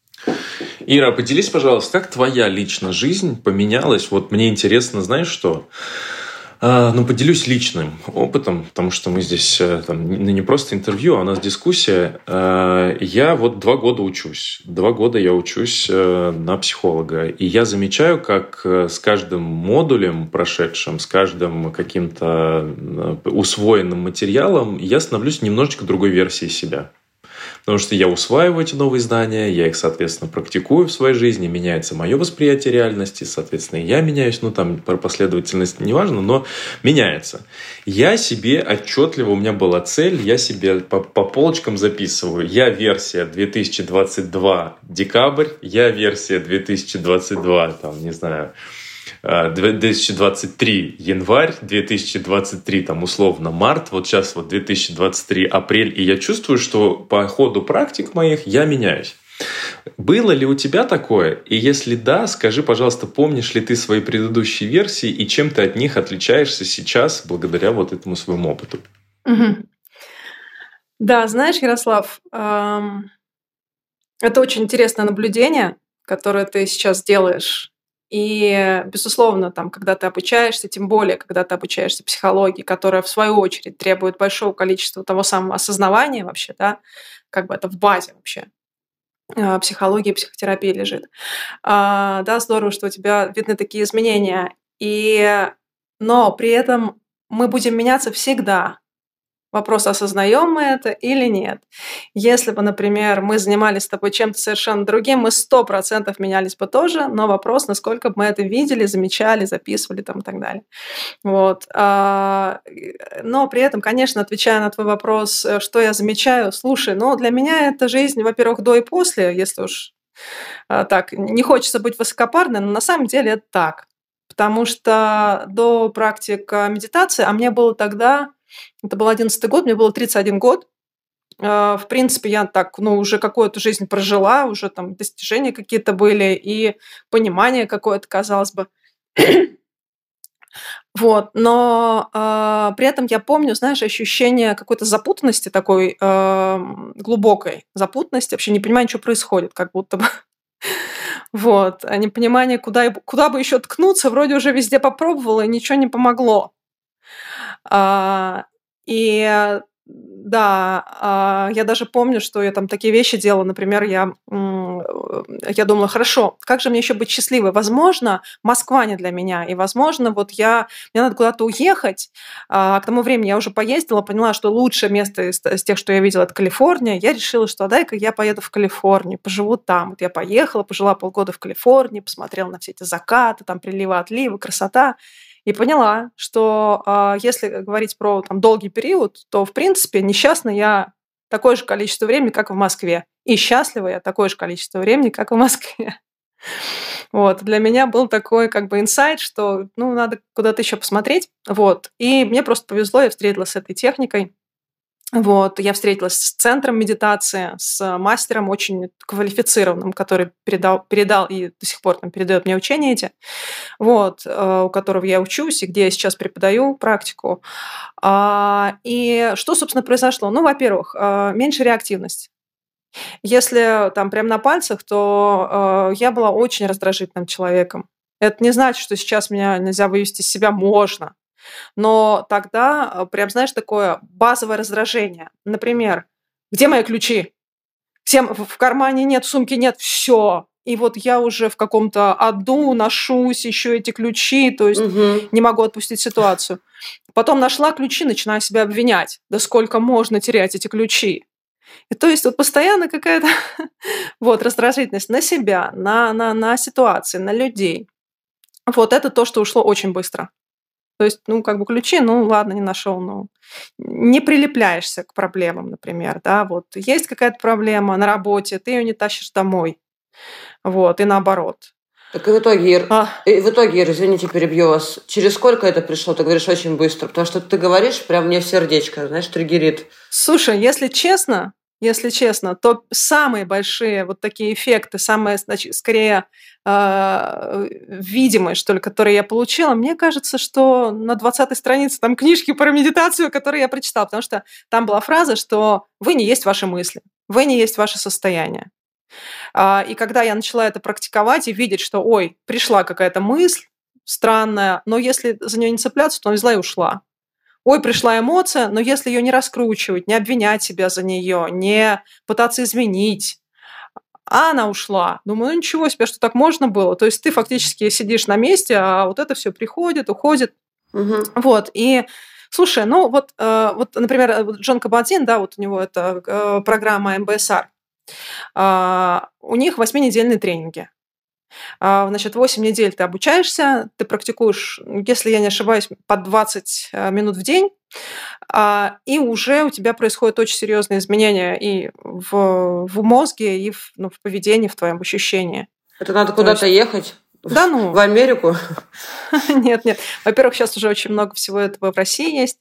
Ира, поделись, пожалуйста, как твоя личная жизнь поменялась? Вот мне интересно, знаешь что? А, ну, поделюсь личным опытом, потому что мы здесь э, там, не просто интервью, а у нас дискуссия. А, я вот два года учусь. Два года я учусь э, на психолога. И я замечаю, как э, с каждым модулем прошедшим, с каждым каким-то усвоенным материалом я становлюсь немножечко другой версией себя. Потому что я усваиваю эти новые знания, я их, соответственно, практикую в своей жизни, меняется мое восприятие реальности, соответственно, я меняюсь, ну, там, про последовательность не важно, но меняется. Я себе отчетливо, у меня была цель, я себе по, по полочкам записываю. Я версия 2022 декабрь, я версия 2022, там, не знаю, 2023 январь, 2023 там условно март, вот сейчас вот 2023 апрель, и я чувствую, что по ходу практик моих я меняюсь. Было ли у тебя такое? И если да, скажи, пожалуйста, помнишь ли ты свои предыдущие версии и чем ты от них отличаешься сейчас благодаря вот этому своему опыту? Да, знаешь, Ярослав, это очень интересное наблюдение, которое ты сейчас делаешь и, безусловно, там, когда ты обучаешься, тем более, когда ты обучаешься психологии, которая, в свою очередь, требует большого количества того самого осознавания вообще, да, как бы это в базе вообще а, психологии, психотерапии лежит. А, да, здорово, что у тебя видны такие изменения. И, но при этом мы будем меняться всегда. Вопрос, осознаем мы это или нет. Если бы, например, мы занимались с тобой чем-то совершенно другим, мы сто процентов менялись бы тоже, но вопрос, насколько бы мы это видели, замечали, записывали там и так далее. Вот. А, но при этом, конечно, отвечая на твой вопрос, э, что я замечаю, слушай, ну для меня это жизнь, во-первых, до и после, если уж а, так, не хочется быть высокопарной, но на самом деле это так. Потому что до практик медитации, а мне было тогда это был одиннадцатый год, мне было 31 год. А, в принципе, я так, ну, уже какую-то жизнь прожила, уже там достижения какие-то были и понимание какое-то, казалось бы. Вот, но э, при этом я помню, знаешь, ощущение какой-то запутанности такой э, глубокой запутанности, вообще не понимаю, что происходит, как будто бы. Вот, а непонимание, куда, куда бы еще ткнуться, вроде уже везде попробовала, и ничего не помогло. А, и да, а, я даже помню, что я там такие вещи делала. Например, я, я думала, хорошо, как же мне еще быть счастливой? Возможно, Москва не для меня. И, возможно, вот я, мне надо куда-то уехать. А к тому времени я уже поездила, поняла, что лучшее место из, из тех, что я видела, это Калифорния. Я решила, что дай-ка я поеду в Калифорнию, поживу там. Вот я поехала, пожила полгода в Калифорнии, посмотрела на все эти закаты, там приливы, отливы, красота и поняла, что э, если говорить про там, долгий период, то, в принципе, несчастна я такое же количество времени, как в Москве. И счастлива я такое же количество времени, как в Москве. Вот. Для меня был такой как бы инсайт, что ну, надо куда-то еще посмотреть. Вот. И мне просто повезло, я встретилась с этой техникой. Вот, я встретилась с центром медитации, с мастером очень квалифицированным, который передал, передал и до сих пор там передает мне учения эти, вот, э, у которого я учусь и где я сейчас преподаю практику. А, и что, собственно, произошло? Ну, во-первых, э, меньше реактивность. Если там прям на пальцах, то э, я была очень раздражительным человеком. Это не значит, что сейчас меня нельзя вывести из себя, можно. Но тогда э, прям, знаешь, такое базовое раздражение. Например, где мои ключи? Всем в кармане нет, в сумке нет, все. И вот я уже в каком-то аду ношусь, еще эти ключи, то есть угу. не могу отпустить ситуацию. Потом нашла ключи, начинаю себя обвинять. Да сколько можно терять эти ключи? И то есть вот постоянно какая-то вот раздражительность на себя, на, на, на ситуации, на людей. Вот это то, что ушло очень быстро. То есть, ну, как бы ключи, ну, ладно, не нашел, ну, не прилепляешься к проблемам, например, да, вот есть какая-то проблема на работе, ты ее не тащишь домой, вот, и наоборот. Так и в итоге, Ир, а... и в итоге, Ир, извините, перебью вас. Через сколько это пришло? Ты говоришь очень быстро, потому что ты говоришь, прям мне в сердечко, знаешь, триггерит. Слушай, если честно, если честно, то самые большие вот такие эффекты, самые, значит, скорее э, видимые, что ли, которые я получила, мне кажется, что на 20-й странице там книжки про медитацию, которые я прочитала, потому что там была фраза, что вы не есть ваши мысли, вы не есть ваше состояние. А, и когда я начала это практиковать и видеть, что, ой, пришла какая-то мысль странная, но если за нее не цепляться, то она взяла и ушла ой, пришла эмоция, но если ее не раскручивать, не обвинять себя за нее, не пытаться изменить, а она ушла. Думаю, ну ничего себе, что так можно было. То есть ты фактически сидишь на месте, а вот это все приходит, уходит. Угу. Вот. И слушай, ну вот, э, вот, например, Джон Кабадин, да, вот у него это э, программа МБСР. Э, у них восьминедельные тренинги. А, значит, 8 недель ты обучаешься, ты практикуешь, если я не ошибаюсь, по 20 э, минут в день, а, и уже у тебя происходят очень серьезные изменения и в, в мозге, и в, ну, в поведении, в твоем ощущении. Это надо куда-то есть... ехать? Да, ну. В Америку? Нет, нет. Во-первых, сейчас уже очень много всего этого в России есть.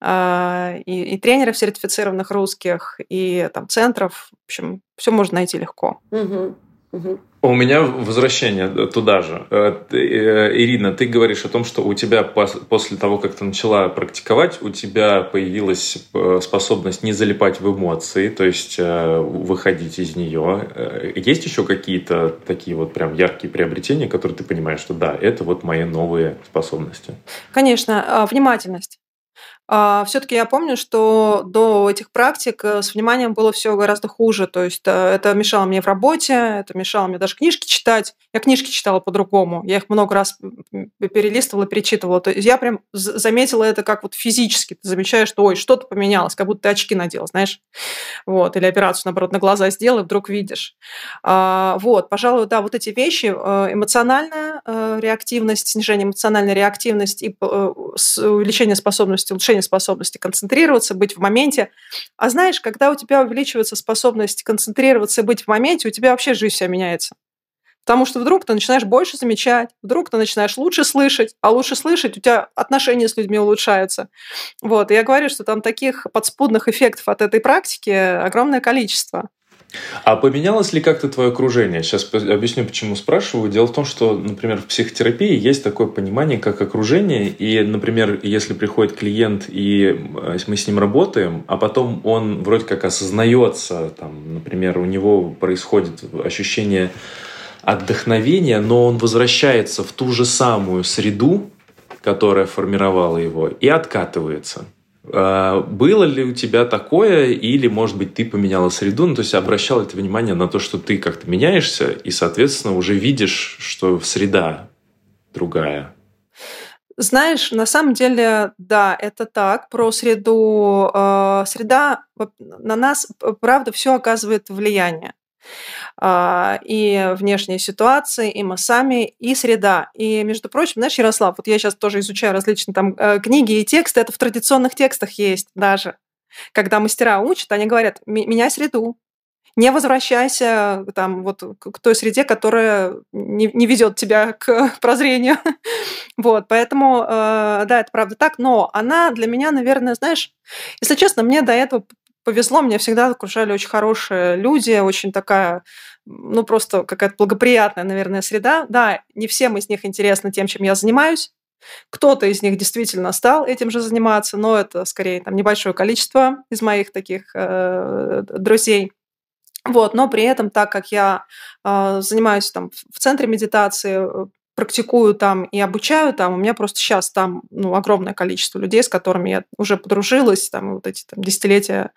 А, и, и тренеров сертифицированных русских, и там центров. В общем, все можно найти легко. Угу. Угу. У меня возвращение туда же. Э, э, Ирина, ты говоришь о том, что у тебя после того, как ты начала практиковать, у тебя появилась э, способность не залипать в эмоции, то есть выходить из нее. Есть еще какие-то такие вот прям яркие приобретения, которые ты понимаешь, что да, это вот мои новые способности? Конечно, а, внимательность. А, Все-таки я помню, что до этих практик э, с вниманием было все гораздо хуже. То есть э, это мешало мне в работе, это мешало мне даже книжки читать. Я книжки читала по-другому. Я их много раз перелистывала, перечитывала. То есть я прям заметила это как вот физически. Ты замечаешь, что ой, что-то поменялось, как будто ты очки надел, знаешь. Вот. Или операцию, наоборот, на глаза сделал, и вдруг видишь. А, вот, пожалуй, да, вот эти вещи, э, эмоциональная реактивность, снижение эмоциональной реактивности и увеличение способности, улучшение улучшение способности концентрироваться, быть в моменте. А знаешь, когда у тебя увеличивается способность концентрироваться и быть в моменте, у тебя вообще жизнь вся меняется. Потому что вдруг ты начинаешь больше замечать, вдруг ты начинаешь лучше слышать, а лучше слышать у тебя отношения с людьми улучшаются. Вот. И я говорю, что там таких подспудных эффектов от этой практики огромное количество. А поменялось ли как-то твое окружение? Сейчас объясню, почему спрашиваю. Дело в том, что, например, в психотерапии есть такое понимание, как окружение. И, например, если приходит клиент, и э, мы с ним работаем, а потом он вроде как осознается, там, например, у него происходит ощущение отдохновения, но он возвращается в ту же самую среду, которая формировала его, и откатывается. А, было ли у тебя такое, или, может быть, ты поменяла среду, ну, то есть обращал ты внимание на то, что ты как-то меняешься, и, соответственно, уже видишь, что среда другая? Знаешь, на самом деле, да, это так. Про среду. Э, среда на нас, правда, все оказывает влияние. А, и внешние ситуации, и мы сами, и среда. И, между прочим, знаешь, Ярослав, вот я сейчас тоже изучаю различные там э, книги и тексты, это в традиционных текстах есть даже. Когда мастера учат, они говорят, меняй среду, не возвращайся там вот к той среде, которая не, не ведет тебя к прозрению. вот, поэтому, э, да, это правда так, но она для меня, наверное, знаешь, если честно, мне до этого повезло, меня всегда окружали очень хорошие люди, очень такая, ну, просто какая-то благоприятная, наверное, среда. Да, не всем из них интересно тем, чем я занимаюсь. Кто-то из них действительно стал этим же заниматься, но это скорее там небольшое количество из моих таких э, друзей. Вот, но при этом, так как я э, занимаюсь там в центре медитации, практикую там и обучаю там, у меня просто сейчас там ну, огромное количество людей, с которыми я уже подружилась, там вот эти там, десятилетия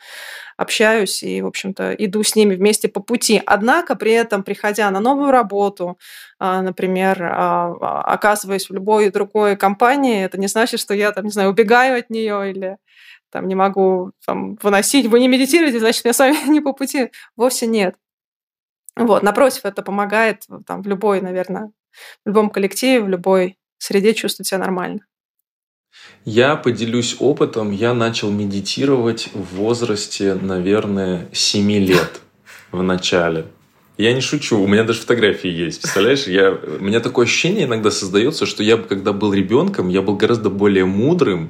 общаюсь и, в общем-то, иду с ними вместе по пути. Однако при этом, приходя на новую работу, а, например, а, а, оказываясь в любой другой компании, это не значит, что я там, не знаю, убегаю от нее или там не могу там, выносить, вы не медитируете, значит, я с вами не по пути. Вовсе нет. Вот, напротив, это помогает там, в любой, наверное, в любом коллективе, в любой среде чувствовать себя нормально. Я поделюсь опытом. Я начал медитировать в возрасте, наверное, 7 лет в начале. Я не шучу, у меня даже фотографии есть, представляешь? Я, у меня такое ощущение иногда создается, что я, когда был ребенком, я был гораздо более мудрым,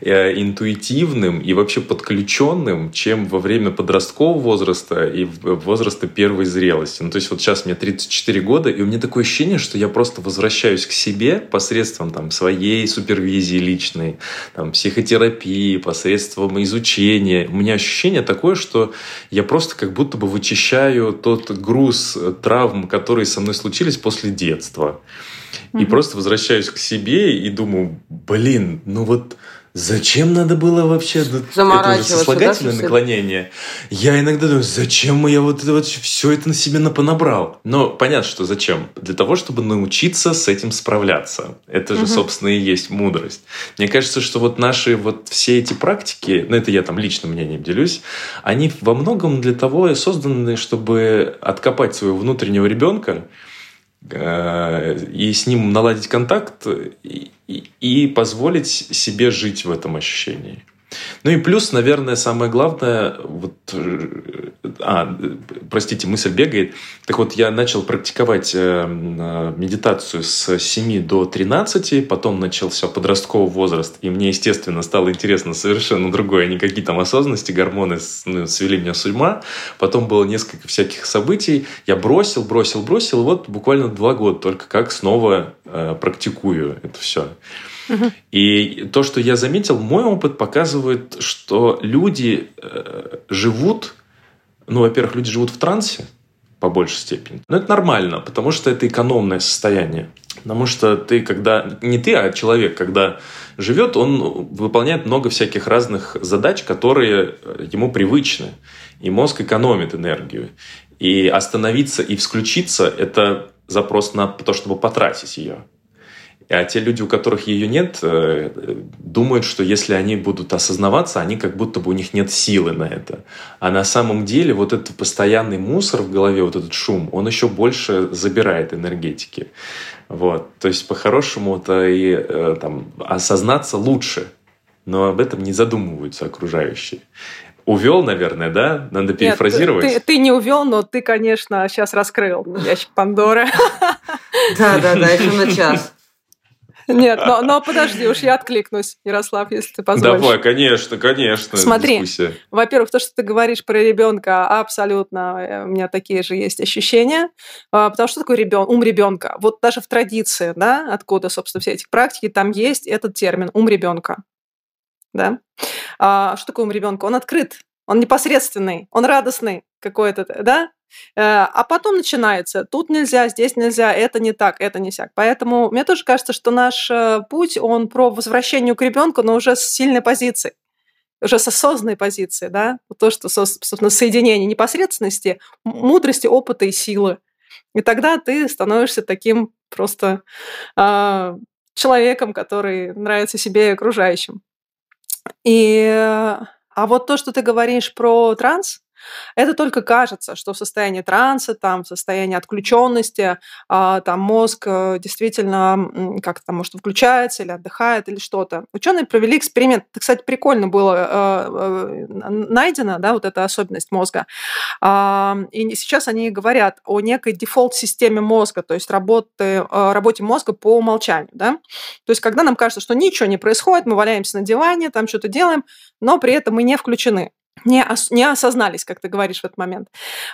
э, интуитивным и вообще подключенным, чем во время подросткового возраста и возраста первой зрелости. Ну, то есть вот сейчас мне 34 года, и у меня такое ощущение, что я просто возвращаюсь к себе посредством там, своей супервизии личной, там, психотерапии, посредством изучения. У меня ощущение такое, что я просто как будто бы вычищаю тот груз груз травм, которые со мной случились после детства. И просто возвращаюсь к себе и думаю, блин, ну вот Зачем надо было вообще это уже сослагательное да, наклонение? Я иногда думаю, зачем я вот это вот все это на себе понабрал? Но понятно, что зачем? Для того, чтобы научиться с этим справляться. Это же, угу. собственно, и есть мудрость. Мне кажется, что вот наши вот все эти практики, ну это я там личным мнением делюсь, они во многом для того и созданы, чтобы откопать своего внутреннего ребенка, и с ним наладить контакт и, и позволить себе жить в этом ощущении. Ну и плюс, наверное, самое главное, вот, э, а, простите, мысль бегает. Так вот, я начал практиковать э, медитацию с 7 до 13, потом начался подростковый возраст, и мне, естественно, стало интересно совершенно другое, никакие там осознанности, гормоны ну, свели меня с ума. Потом было несколько всяких событий, я бросил, бросил, бросил, вот буквально два года только как снова э, практикую это все. И то, что я заметил, мой опыт показывает, что люди э, живут, ну, во-первых, люди живут в трансе по большей степени. Но это нормально, потому что это экономное состояние. Потому что ты, когда... Не ты, а человек, когда живет, он выполняет много всяких разных задач, которые э, ему привычны. И мозг экономит энергию. И остановиться и включиться – это запрос на то, чтобы потратить ее. А те люди, у которых ее нет, э, думают, что если они будут осознаваться, они как будто бы у них нет силы на это. А на самом деле вот этот постоянный мусор в голове, вот этот шум, он еще больше забирает энергетики. Вот. То есть по-хорошему-то и э, там, осознаться лучше, но об этом не задумываются окружающие. Увел, наверное, да? Надо перефразировать. Нет, ты, ты не увел, но ты, конечно, сейчас раскрыл ящик Пандоры. Да, да, да, еще на час. Нет, но, но подожди, уж я откликнусь, Ярослав, если ты позволишь. Давай, конечно, конечно. Смотри, во-первых, то, что ты говоришь про ребенка, абсолютно э, у меня такие же есть ощущения. А, потому что такое ребен... ум ребенка? Вот даже в традиции, да, откуда, собственно, все эти практики, там есть этот термин ум ребенка. Да? А, что такое ум ребенка? Он открыт, он непосредственный, он радостный какой-то, да? Э, а потом начинается, тут нельзя, здесь нельзя, это не так, это не сяк. Поэтому мне тоже кажется, что наш э, путь, он про возвращение к ребенку, но уже с сильной позиции уже с осознанной позиции, да, то, что, собственно, соединение непосредственности, мудрости, опыта и силы. И тогда ты становишься таким просто э, человеком, который нравится себе и окружающим. И, а вот то, что ты говоришь про транс, это только кажется, что в состоянии транса, там, в состоянии отключенности, а, там мозг э, действительно как-то, может, включается или отдыхает или что-то. Ученые провели эксперимент. Это, кстати, прикольно было э, э, найдено, да, вот эта особенность мозга. А, и сейчас они говорят о некой дефолт-системе мозга, то есть работы, работе мозга по умолчанию, да. То есть когда нам кажется, что ничего не происходит, мы валяемся на диване, там что-то делаем, но при этом мы не включены не, ос, не осознались, как ты говоришь в этот момент.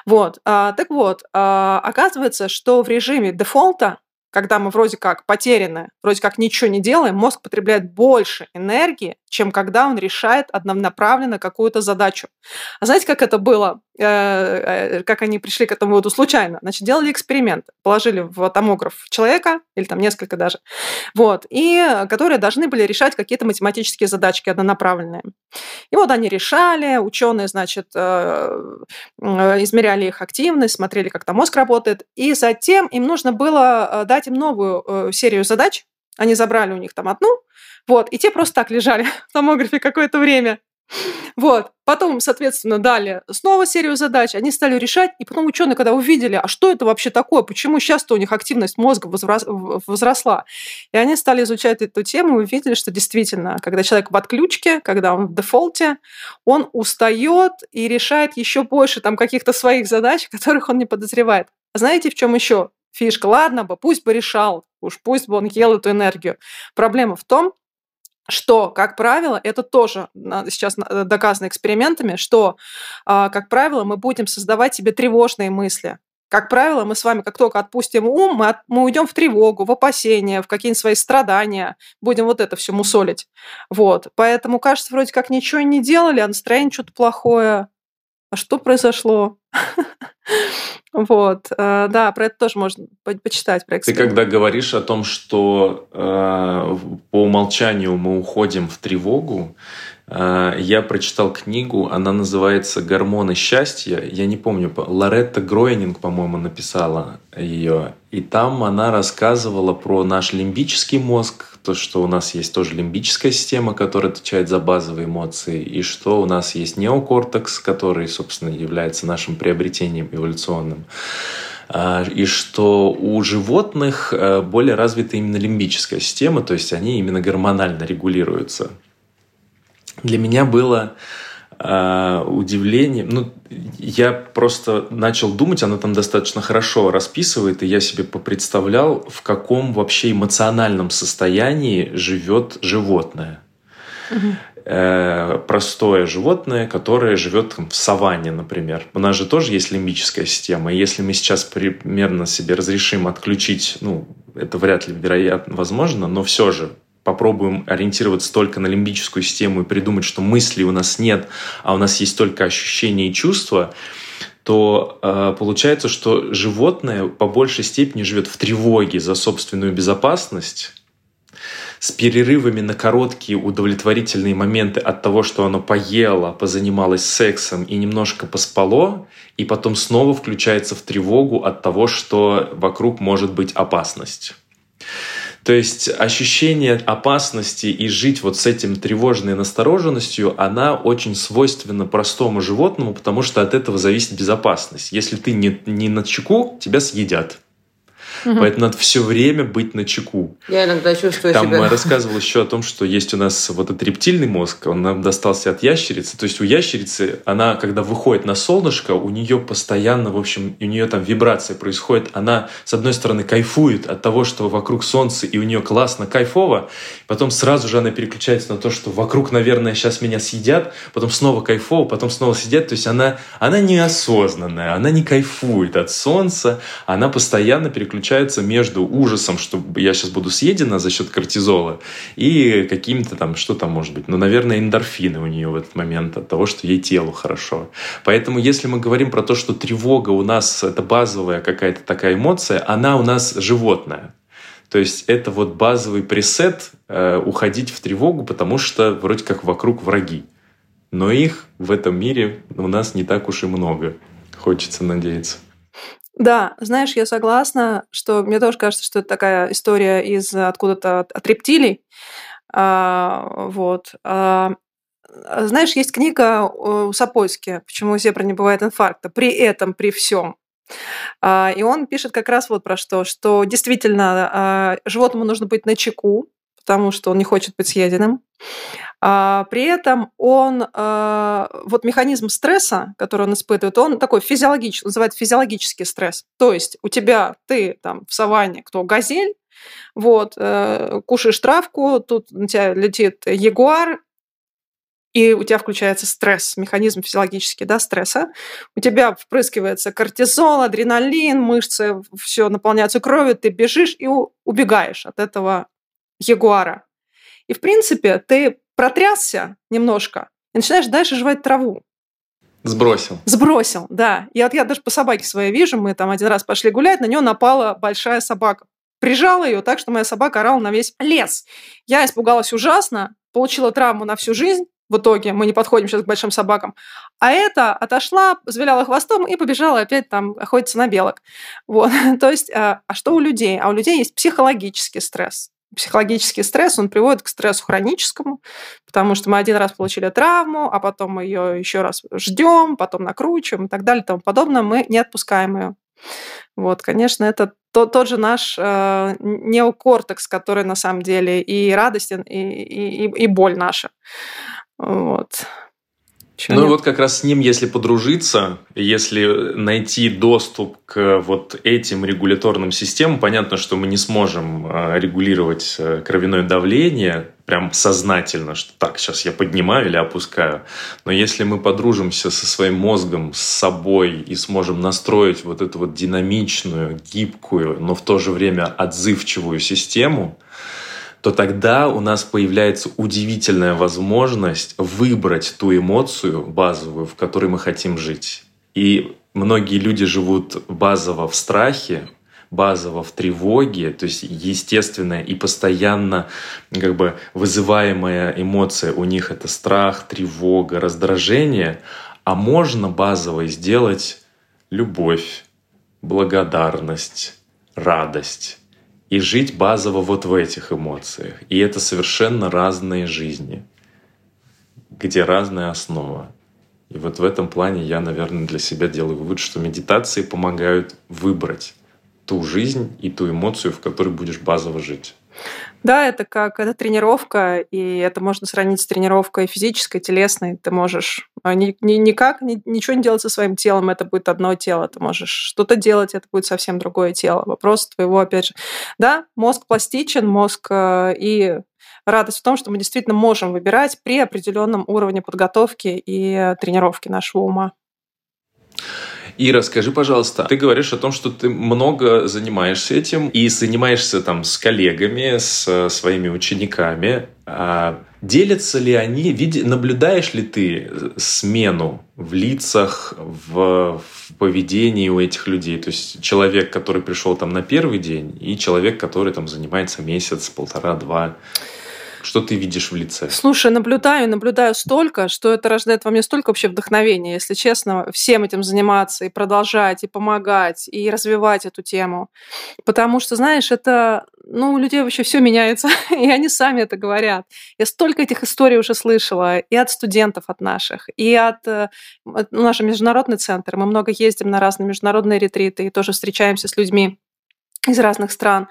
Вот. А, так вот, а, оказывается, что в режиме дефолта когда мы вроде как потеряны, вроде как ничего не делаем, мозг потребляет больше энергии, чем когда он решает однонаправленно какую-то задачу. А знаете, как это было? Э, э, как они пришли к этому выводу случайно? Значит, делали эксперимент. Положили в томограф человека, или там несколько даже, вот, и которые должны были решать какие-то математические задачки однонаправленные. И вот они решали, ученые, значит, э, измеряли их активность, смотрели, как там мозг работает, и затем им нужно было дать им новую серию задач. Они забрали у них там одну, вот, и те просто так лежали в томографе какое-то время. Вот. Потом, соответственно, дали снова серию задач, они стали решать, и потом ученые, когда увидели, а что это вообще такое, почему сейчас-то у них активность мозга возросла, и они стали изучать эту тему и увидели, что действительно, когда человек в отключке, когда он в дефолте, он устает и решает еще больше там каких-то своих задач, которых он не подозревает. А знаете, в чем еще фишка. Ладно бы, пусть бы решал, уж пусть бы он ел эту энергию. Проблема в том, что, как правило, это тоже сейчас доказано экспериментами, что, а, как правило, мы будем создавать себе тревожные мысли. Как правило, мы с вами, как только отпустим ум, мы, от, мы уйдем в тревогу, в опасения, в какие-нибудь свои страдания, будем вот это все мусолить. Вот. Поэтому кажется, вроде как ничего не делали, а настроение что-то плохое. А что произошло? Вот, э, да, про это тоже можно почитать. Про Ты когда говоришь о том, что э, по умолчанию мы уходим в тревогу, я прочитал книгу, она называется «Гормоны счастья». Я не помню, Лоретта Гройнинг, по-моему, написала ее. И там она рассказывала про наш лимбический мозг, то, что у нас есть тоже лимбическая система, которая отвечает за базовые эмоции, и что у нас есть неокортекс, который, собственно, является нашим приобретением эволюционным. А, и что у животных э, более развита именно лимбическая система, то есть они именно гормонально регулируются. Для меня было э, удивлением, ну, я просто начал думать, она там достаточно хорошо расписывает, и я себе попредставлял, в каком вообще эмоциональном состоянии живет животное. Угу. Э, простое животное, которое живет там, в саванне, например. У нас же тоже есть лимбическая система. И если мы сейчас примерно себе разрешим отключить, ну, это вряд ли вероятно возможно, но все же попробуем ориентироваться только на лимбическую систему и придумать, что мыслей у нас нет, а у нас есть только ощущения и чувства, то э, получается, что животное по большей степени живет в тревоге за собственную безопасность, с перерывами на короткие удовлетворительные моменты от того, что оно поело, позанималось сексом и немножко поспало, и потом снова включается в тревогу от того, что вокруг может быть опасность. То есть ощущение опасности и жить вот с этим тревожной настороженностью, она очень свойственна простому животному, потому что от этого зависит безопасность. Если ты не, не на чеку, тебя съедят. Угу. Поэтому надо все время быть на чеку. Я иногда чувствую Там себя... Рассказывал еще о том, что есть у нас вот этот рептильный мозг, он нам достался от ящерицы. То есть у ящерицы, она, когда выходит на солнышко, у нее постоянно, в общем, у нее там вибрация происходит. Она, с одной стороны, кайфует от того, что вокруг солнца, и у нее классно, кайфово. Потом сразу же она переключается на то, что вокруг, наверное, сейчас меня съедят. Потом снова кайфово, потом снова сидят. То есть она, она неосознанная, она не кайфует от солнца. Она постоянно переключается между ужасом, что я сейчас буду съедена за счет кортизола, и каким-то там, что там может быть, ну, наверное, эндорфины у нее в этот момент от того, что ей телу хорошо. Поэтому, если мы говорим про то, что тревога у нас это базовая какая-то такая эмоция, она у нас животная. То есть это вот базовый пресет э, уходить в тревогу, потому что вроде как вокруг враги. Но их в этом мире у нас не так уж и много. Хочется надеяться. Да, знаешь, я согласна, что мне тоже кажется, что это такая история из откуда-то от, рептилий. А, вот. А, знаешь, есть книга у Сапольски «Почему у зебры не бывает инфаркта». При этом, при всем. А, и он пишет как раз вот про что, что действительно а, животному нужно быть на чеку, потому что он не хочет быть съеденным. А, при этом он, а, вот механизм стресса, который он испытывает, он такой физиологический, называют физиологический стресс. То есть у тебя, ты там в саванне, кто газель, вот, э, кушаешь травку, тут на тебя летит ягуар, и у тебя включается стресс, механизм физиологический, да, стресса. У тебя впрыскивается кортизол, адреналин, мышцы, все наполняются кровью, ты бежишь и убегаешь от этого ягуара. И, в принципе, ты протрясся немножко и начинаешь дальше жевать траву. Сбросил. Сбросил, да. И вот я даже по собаке своей вижу, мы там один раз пошли гулять, на нее напала большая собака. Прижала ее так, что моя собака орала на весь лес. Я испугалась ужасно, получила травму на всю жизнь, в итоге мы не подходим сейчас к большим собакам. А эта отошла, завиляла хвостом и побежала опять там охотиться на белок. Вот. То есть, а, а что у людей? А у людей есть психологический стресс психологический стресс, он приводит к стрессу хроническому, потому что мы один раз получили травму, а потом мы ее еще раз ждем, потом накручиваем и так далее и тому подобное, мы не отпускаем ее. Вот, конечно, это тот, тот же наш э, неокортекс, который на самом деле и радостен, и, и, и боль наша. Вот. Чего ну нет? вот как раз с ним, если подружиться, если найти доступ к вот этим регуляторным системам, понятно, что мы не сможем а, регулировать э, кровяное давление прям сознательно, что так, сейчас я поднимаю или опускаю. Но если мы подружимся со своим мозгом, с собой и сможем настроить вот эту вот динамичную, гибкую, но в то же время отзывчивую систему, то тогда у нас появляется удивительная возможность выбрать ту эмоцию базовую, в которой мы хотим жить. И многие люди живут базово в страхе, базово в тревоге, то есть естественная и постоянно как бы вызываемая эмоция у них это страх, тревога, раздражение, а можно базово сделать любовь, благодарность, радость и жить базово вот в этих эмоциях. И это совершенно разные жизни, где разная основа. И вот в этом плане я, наверное, для себя делаю вывод, что медитации помогают выбрать ту жизнь и ту эмоцию, в которой будешь базово жить. Да, это как это тренировка, и это можно сравнить с тренировкой физической, телесной. Ты можешь ни, ни, никак ни, ничего не делать со своим телом, это будет одно тело. Ты можешь что-то делать, это будет совсем другое тело. Вопрос твоего, опять же. Да, мозг пластичен, мозг э, и радость в том, что мы действительно можем выбирать при определенном уровне подготовки и тренировки нашего ума. Ира, скажи, пожалуйста, ты говоришь о том, что ты много занимаешься этим и занимаешься там с коллегами, с э, своими учениками. А делятся ли они, види, наблюдаешь ли ты смену в лицах, в, в поведении у этих людей? То есть человек, который пришел там на первый день, и человек, который там занимается месяц, полтора, два. Что ты видишь в лице? Слушай, наблюдаю, наблюдаю столько, что это рождает во мне столько вообще вдохновения, если честно, всем этим заниматься и продолжать, и помогать, и развивать эту тему. Потому что, знаешь, это, ну, у людей вообще все меняется, и они сами это говорят. Я столько этих историй уже слышала, и от студентов от наших, и от, от ну, наш международный центр. Мы много ездим на разные международные ретриты и тоже встречаемся с людьми из разных стран.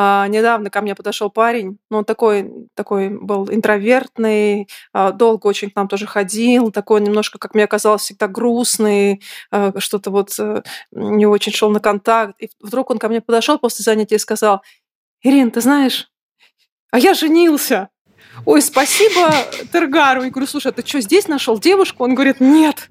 А, недавно ко мне подошел парень, ну, он такой, такой был интровертный, а, долго очень к нам тоже ходил, такой немножко, как мне казалось, всегда грустный, а, что-то вот а, не очень шел на контакт. И вдруг он ко мне подошел после занятия и сказал, Ирин, ты знаешь, а я женился ой, спасибо Тергару. Я говорю, слушай, а ты что, здесь нашел девушку? Он говорит, нет.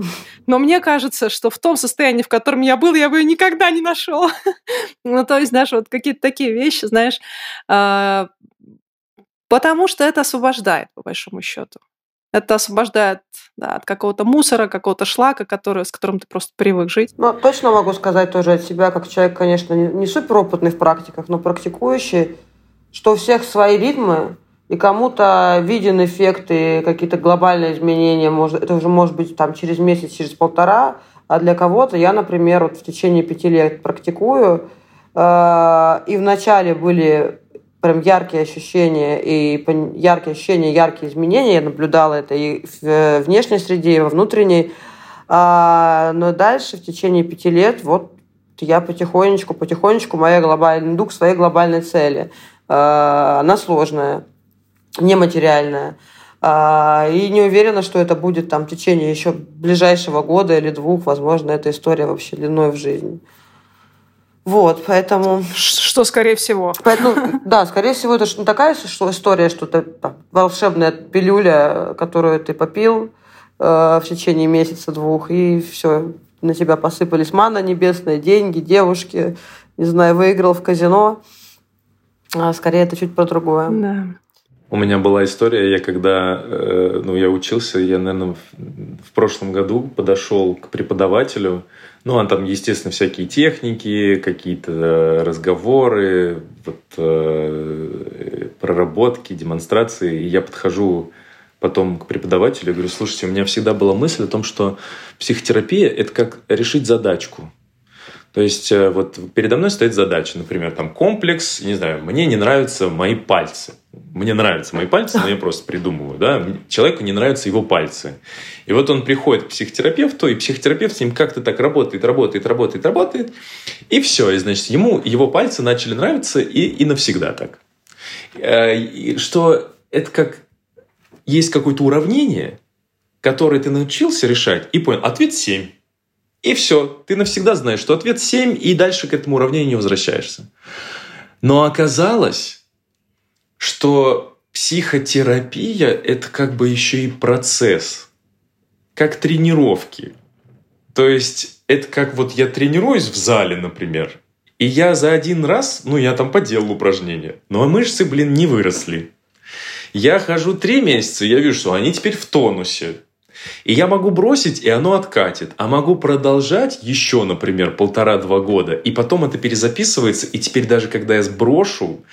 Но мне кажется, что в том состоянии, в котором я был, я бы ее никогда не нашел. ну, то есть, знаешь, вот какие-то такие вещи, знаешь, а, потому что это освобождает, по большому счету. Это освобождает да, от какого-то мусора, какого-то шлака, который, с которым ты просто привык жить. Ну, точно могу сказать тоже от себя, как человек, конечно, не суперопытный в практиках, но практикующий, что у всех свои ритмы, и кому-то виден эффект и какие-то глобальные изменения, может, это уже может быть там через месяц, через полтора, а для кого-то я, например, вот в течение пяти лет практикую, э, и вначале были прям яркие ощущения, и яркие ощущения, яркие изменения, я наблюдала это и в внешней среде, и во внутренней, а, но дальше в течение пяти лет вот я потихонечку, потихонечку моя глобальная, иду к своей глобальной цели. Э, она сложная, нематериальное. А, и не уверена, что это будет там в течение еще ближайшего года или двух. Возможно, эта история вообще длиной в жизнь. Вот, поэтому... Что, скорее всего? Поэтому, да, скорее всего, это не такая что история, что это там, волшебная пилюля, которую ты попил э, в течение месяца-двух, и все, на тебя посыпались мана небесная, деньги, девушки, не знаю, выиграл в казино. А скорее, это чуть про другое. Да. У меня была история, я когда, э, ну, я учился, я, наверное, в прошлом году подошел к преподавателю, ну, а там, естественно, всякие техники, какие-то разговоры, вот, э, проработки, демонстрации. И я подхожу потом к преподавателю и говорю, слушайте, у меня всегда была мысль о том, что психотерапия – это как решить задачку. То есть э, вот передо мной стоит задача, например, там комплекс, не знаю, мне не нравятся мои пальцы. Мне нравятся мои пальцы, но я просто придумываю, да. Человеку не нравятся его пальцы. И вот он приходит к психотерапевту, и психотерапевт с ним как-то так работает, работает, работает, работает. И все. И, значит, ему его пальцы начали нравиться и, и навсегда так. Э, и что это как... Есть какое-то уравнение, которое ты научился решать, и понял, ответ 7. И все, ты навсегда знаешь, что ответ 7, и дальше к этому уравнению не возвращаешься. Но оказалось, что психотерапия – это как бы еще и процесс, как тренировки. То есть это как вот я тренируюсь в зале, например, и я за один раз, ну я там поделал упражнения, но мышцы, блин, не выросли. Я хожу три месяца, я вижу, что они теперь в тонусе. И я могу бросить, и оно откатит. А могу продолжать еще, например, полтора-два года. И потом это перезаписывается. И теперь даже когда я сброшу,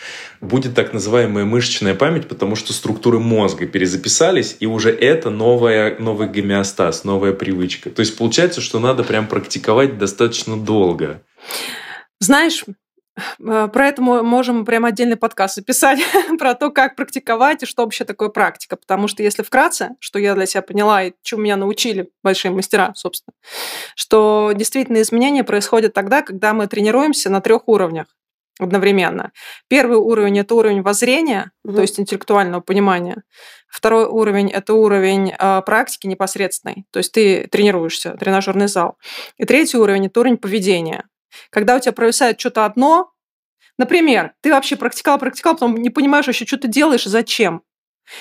будет так называемая мышечная память, потому что структуры мозга перезаписались, и уже это новая, новый гомеостаз, новая привычка. То есть получается, что надо прям практиковать достаточно долго. Знаешь, про это мы можем прям отдельный подкаст записать, про то, как практиковать и что вообще такое практика. Потому что если вкратце, что я для себя поняла и чему меня научили большие мастера, собственно, что действительно изменения происходят тогда, когда мы тренируемся на трех уровнях одновременно. Первый уровень это уровень воззрения, угу. то есть интеллектуального понимания. Второй уровень это уровень э, практики непосредственной, то есть ты тренируешься, тренажерный зал. И третий уровень это уровень поведения. Когда у тебя провисает что-то одно, например, ты вообще практиковал, практиковал, потом не понимаешь вообще, что ты делаешь и зачем.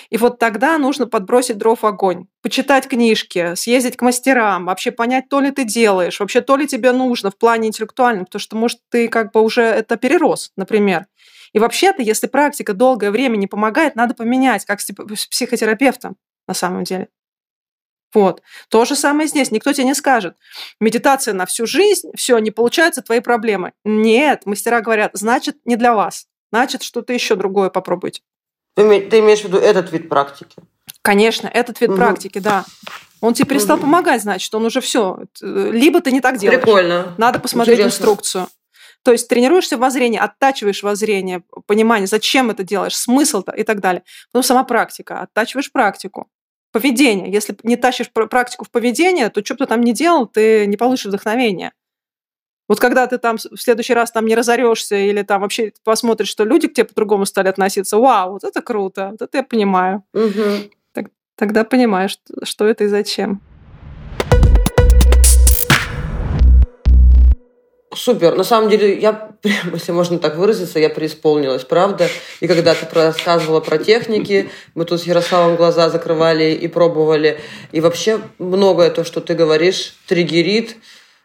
И вот тогда нужно подбросить дров в огонь, почитать книжки, съездить к мастерам, вообще понять, то ли ты делаешь, вообще то ли тебе нужно в плане интеллектуальном, потому что, может, ты как бы уже это перерос, например. И вообще-то, если практика долгое время не помогает, надо поменять, как с психотерапевтом на самом деле. Вот. То же самое здесь. Никто тебе не скажет. Медитация на всю жизнь, все, не получаются твои проблемы. Нет, мастера говорят, значит, не для вас. Значит, что-то еще другое попробуйте. Ты, имеешь в виду этот вид практики? Конечно, этот вид угу. практики, да. Он тебе перестал угу. помогать, значит, он уже все. Либо ты не так делаешь. Прикольно. Надо посмотреть Интересно. инструкцию. То есть тренируешься воззрение, оттачиваешь воззрение, понимание, зачем это делаешь, смысл-то и так далее. Потом сама практика, оттачиваешь практику поведение. Если не тащишь практику в поведение, то что бы ты там ни делал, ты не получишь вдохновения. Вот когда ты там в следующий раз там не разорешься или там вообще посмотришь, что люди к тебе по-другому стали относиться, вау, вот это круто, вот это я понимаю. Угу. Так, тогда понимаешь, что это и зачем. Супер. На самом деле, я, если можно так выразиться, я преисполнилась, правда. И когда ты рассказывала про техники, мы тут с Ярославом глаза закрывали и пробовали. И вообще многое то, что ты говоришь, триггерит.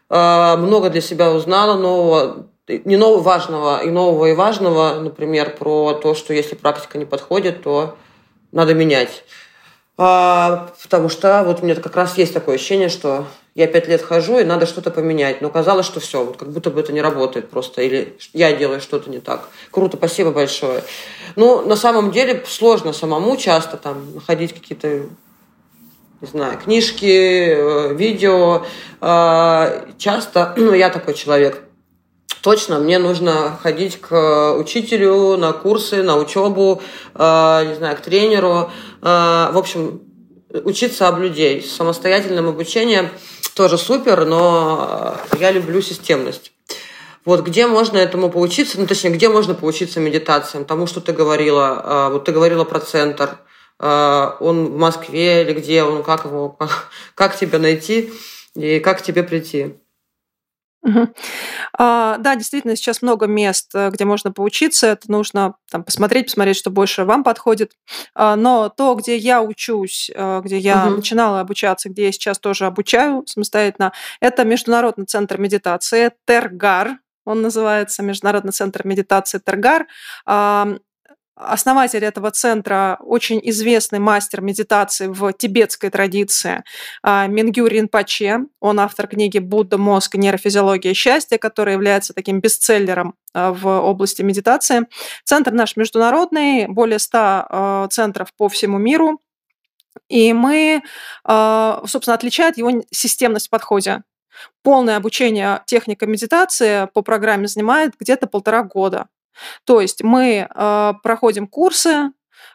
А, много для себя узнала нового, не нового важного, и нового и важного, например, про то, что если практика не подходит, то надо менять. А, потому что вот у меня как раз есть такое ощущение, что я пять лет хожу, и надо что-то поменять. Но казалось, что все, вот как будто бы это не работает просто, или я делаю что-то не так. Круто, спасибо большое. Ну, на самом деле сложно самому часто там находить какие-то не знаю, книжки, э, видео. А, часто, ну, я такой человек, точно мне нужно ходить к учителю на курсы, на учебу, а, не знаю, к тренеру. А, в общем, учиться об людей. Самостоятельным обучением тоже супер, но я люблю системность. Вот где можно этому поучиться, ну точнее, где можно поучиться медитациям, тому, что ты говорила, вот ты говорила про центр, а, он в Москве или где он, как его, как, как тебя найти и как к тебе прийти. Угу. А, да, действительно, сейчас много мест, э, где можно поучиться. Это нужно там, посмотреть, посмотреть, что больше вам подходит. А, но то, где я учусь, э, где я угу. начинала обучаться, где я сейчас тоже обучаю самостоятельно, это Международный центр медитации Тергар. Он называется Международный центр медитации Тергар. Основатель этого центра очень известный мастер медитации в тибетской традиции а, Мингю Ринпаче. Он автор книги «Будда, мозг, нейрофизиология счастья», которая является таким бестселлером а, в области медитации. Центр наш международный, более 100 а, центров по всему миру. И мы, собственно, отличает его системность в подходе. Полное обучение техника медитации по программе занимает где-то полтора года. То есть мы э, проходим курсы,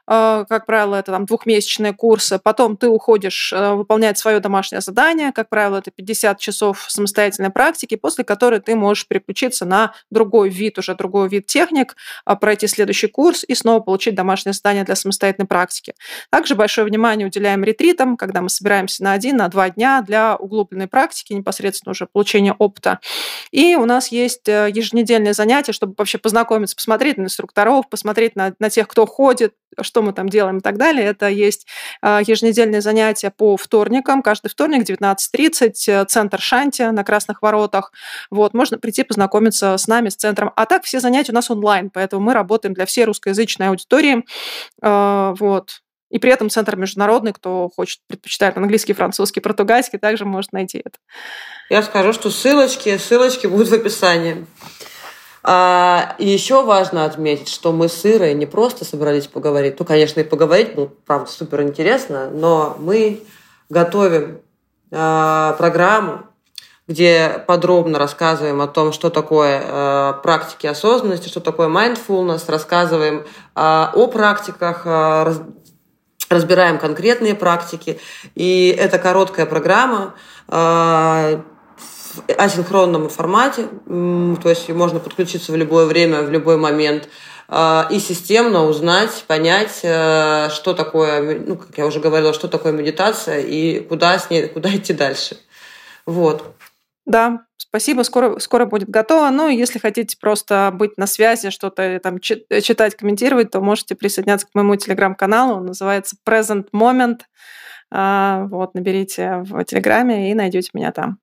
как правило, это там двухмесячные курсы, потом ты уходишь э, выполнять свое домашнее задание, как правило, это 50 часов самостоятельной практики, после которой ты можешь переключиться на другой вид, уже другой вид техник, а, пройти следующий курс и снова получить домашнее задание для самостоятельной практики. Также большое внимание уделяем ретритам, когда мы собираемся на один, на два дня для углубленной практики, непосредственно уже получения опыта. И у нас есть э, еженедельные занятия, чтобы вообще познакомиться, посмотреть на инструкторов, посмотреть на, на тех, кто ходит, что мы там делаем и так далее. Это есть а, еженедельные занятия по вторникам. Каждый вторник 19.30, э, центр Шанти на Красных Воротах. Вот, можно прийти познакомиться с нами, с центром. А так все занятия у нас онлайн, поэтому мы работаем для всей русскоязычной аудитории. А, вот. И при этом центр международный, кто хочет, предпочитает английский, французский, португальский, также может найти это. Я скажу, что ссылочки, ссылочки будут в описании. А, и еще важно отметить, что мы с Ирой не просто собрались поговорить, ну, конечно, и поговорить, ну, правда, супер интересно, но мы готовим а, программу, где подробно рассказываем о том, что такое э, практики осознанности, что такое mindfulness, рассказываем э, о практиках, э, раз, разбираем конкретные практики. И это короткая программа. Э, асинхронном формате, то есть можно подключиться в любое время, в любой момент а, и системно узнать, понять, э, что такое, ну, как я уже говорила, что такое медитация и куда с ней, куда идти дальше. Вот. Да, спасибо, скоро, скоро будет готово. Ну, если хотите просто быть на связи, что-то там читать, комментировать, то можете присоединяться к моему телеграм-каналу. Он называется Present Moment. А, вот, наберите в Телеграме и найдете меня там.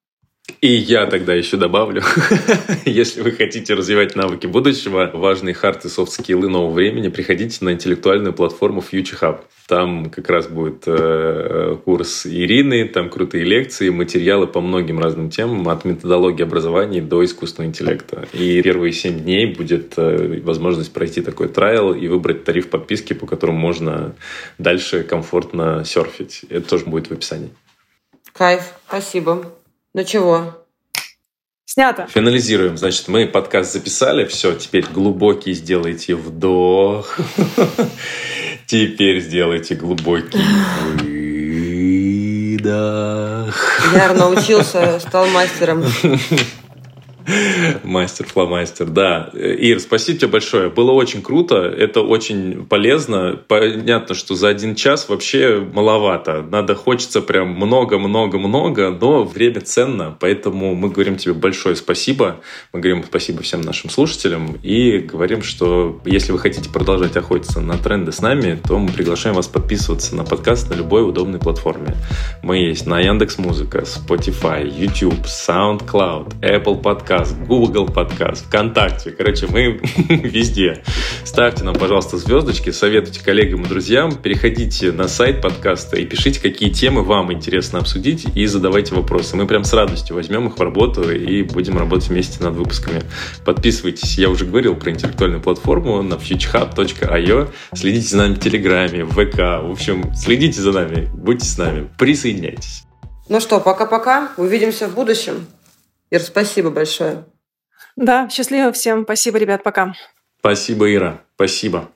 И я тогда еще добавлю, если вы хотите развивать навыки будущего, важные hard и soft-скиллы нового времени, приходите на интеллектуальную платформу Future Hub. Там как раз будет э, курс Ирины, там крутые лекции, материалы по многим разным темам, от методологии образования до искусственного интеллекта. И первые семь дней будет э, возможность пройти такой trial и выбрать тариф подписки, по которому можно дальше комфортно серфить. Это тоже будет в описании. Кайф, спасибо. Ну чего? Снято. Финализируем. Значит, мы подкаст записали. Все, теперь глубокий сделайте вдох. Теперь сделайте глубокий выдох. Я научился, стал мастером. Мастер, фломастер, да. Ир, спасибо тебе большое. Было очень круто, это очень полезно. Понятно, что за один час вообще маловато. Надо, хочется прям много-много-много, но время ценно, поэтому мы говорим тебе большое спасибо. Мы говорим спасибо всем нашим слушателям и говорим, что если вы хотите продолжать охотиться на тренды с нами, то мы приглашаем вас подписываться на подкаст на любой удобной платформе. Мы есть на Яндекс Музыка, Spotify, YouTube, SoundCloud, Apple Podcast, Google Podcast, ВКонтакте. Короче, мы везде. Ставьте нам, пожалуйста, звездочки, советуйте коллегам и друзьям, переходите на сайт подкаста и пишите, какие темы вам интересно обсудить и задавайте вопросы. Мы прям с радостью возьмем их в работу и будем работать вместе над выпусками. Подписывайтесь, я уже говорил про интеллектуальную платформу на futurehub.io. Следите за нами в Телеграме, в ВК. В общем, следите за нами, будьте с нами, присоединяйтесь. Ну что, пока-пока. Увидимся в будущем. Ир, спасибо большое. Да, счастливо всем. Спасибо, ребят. Пока. Спасибо, Ира. Спасибо.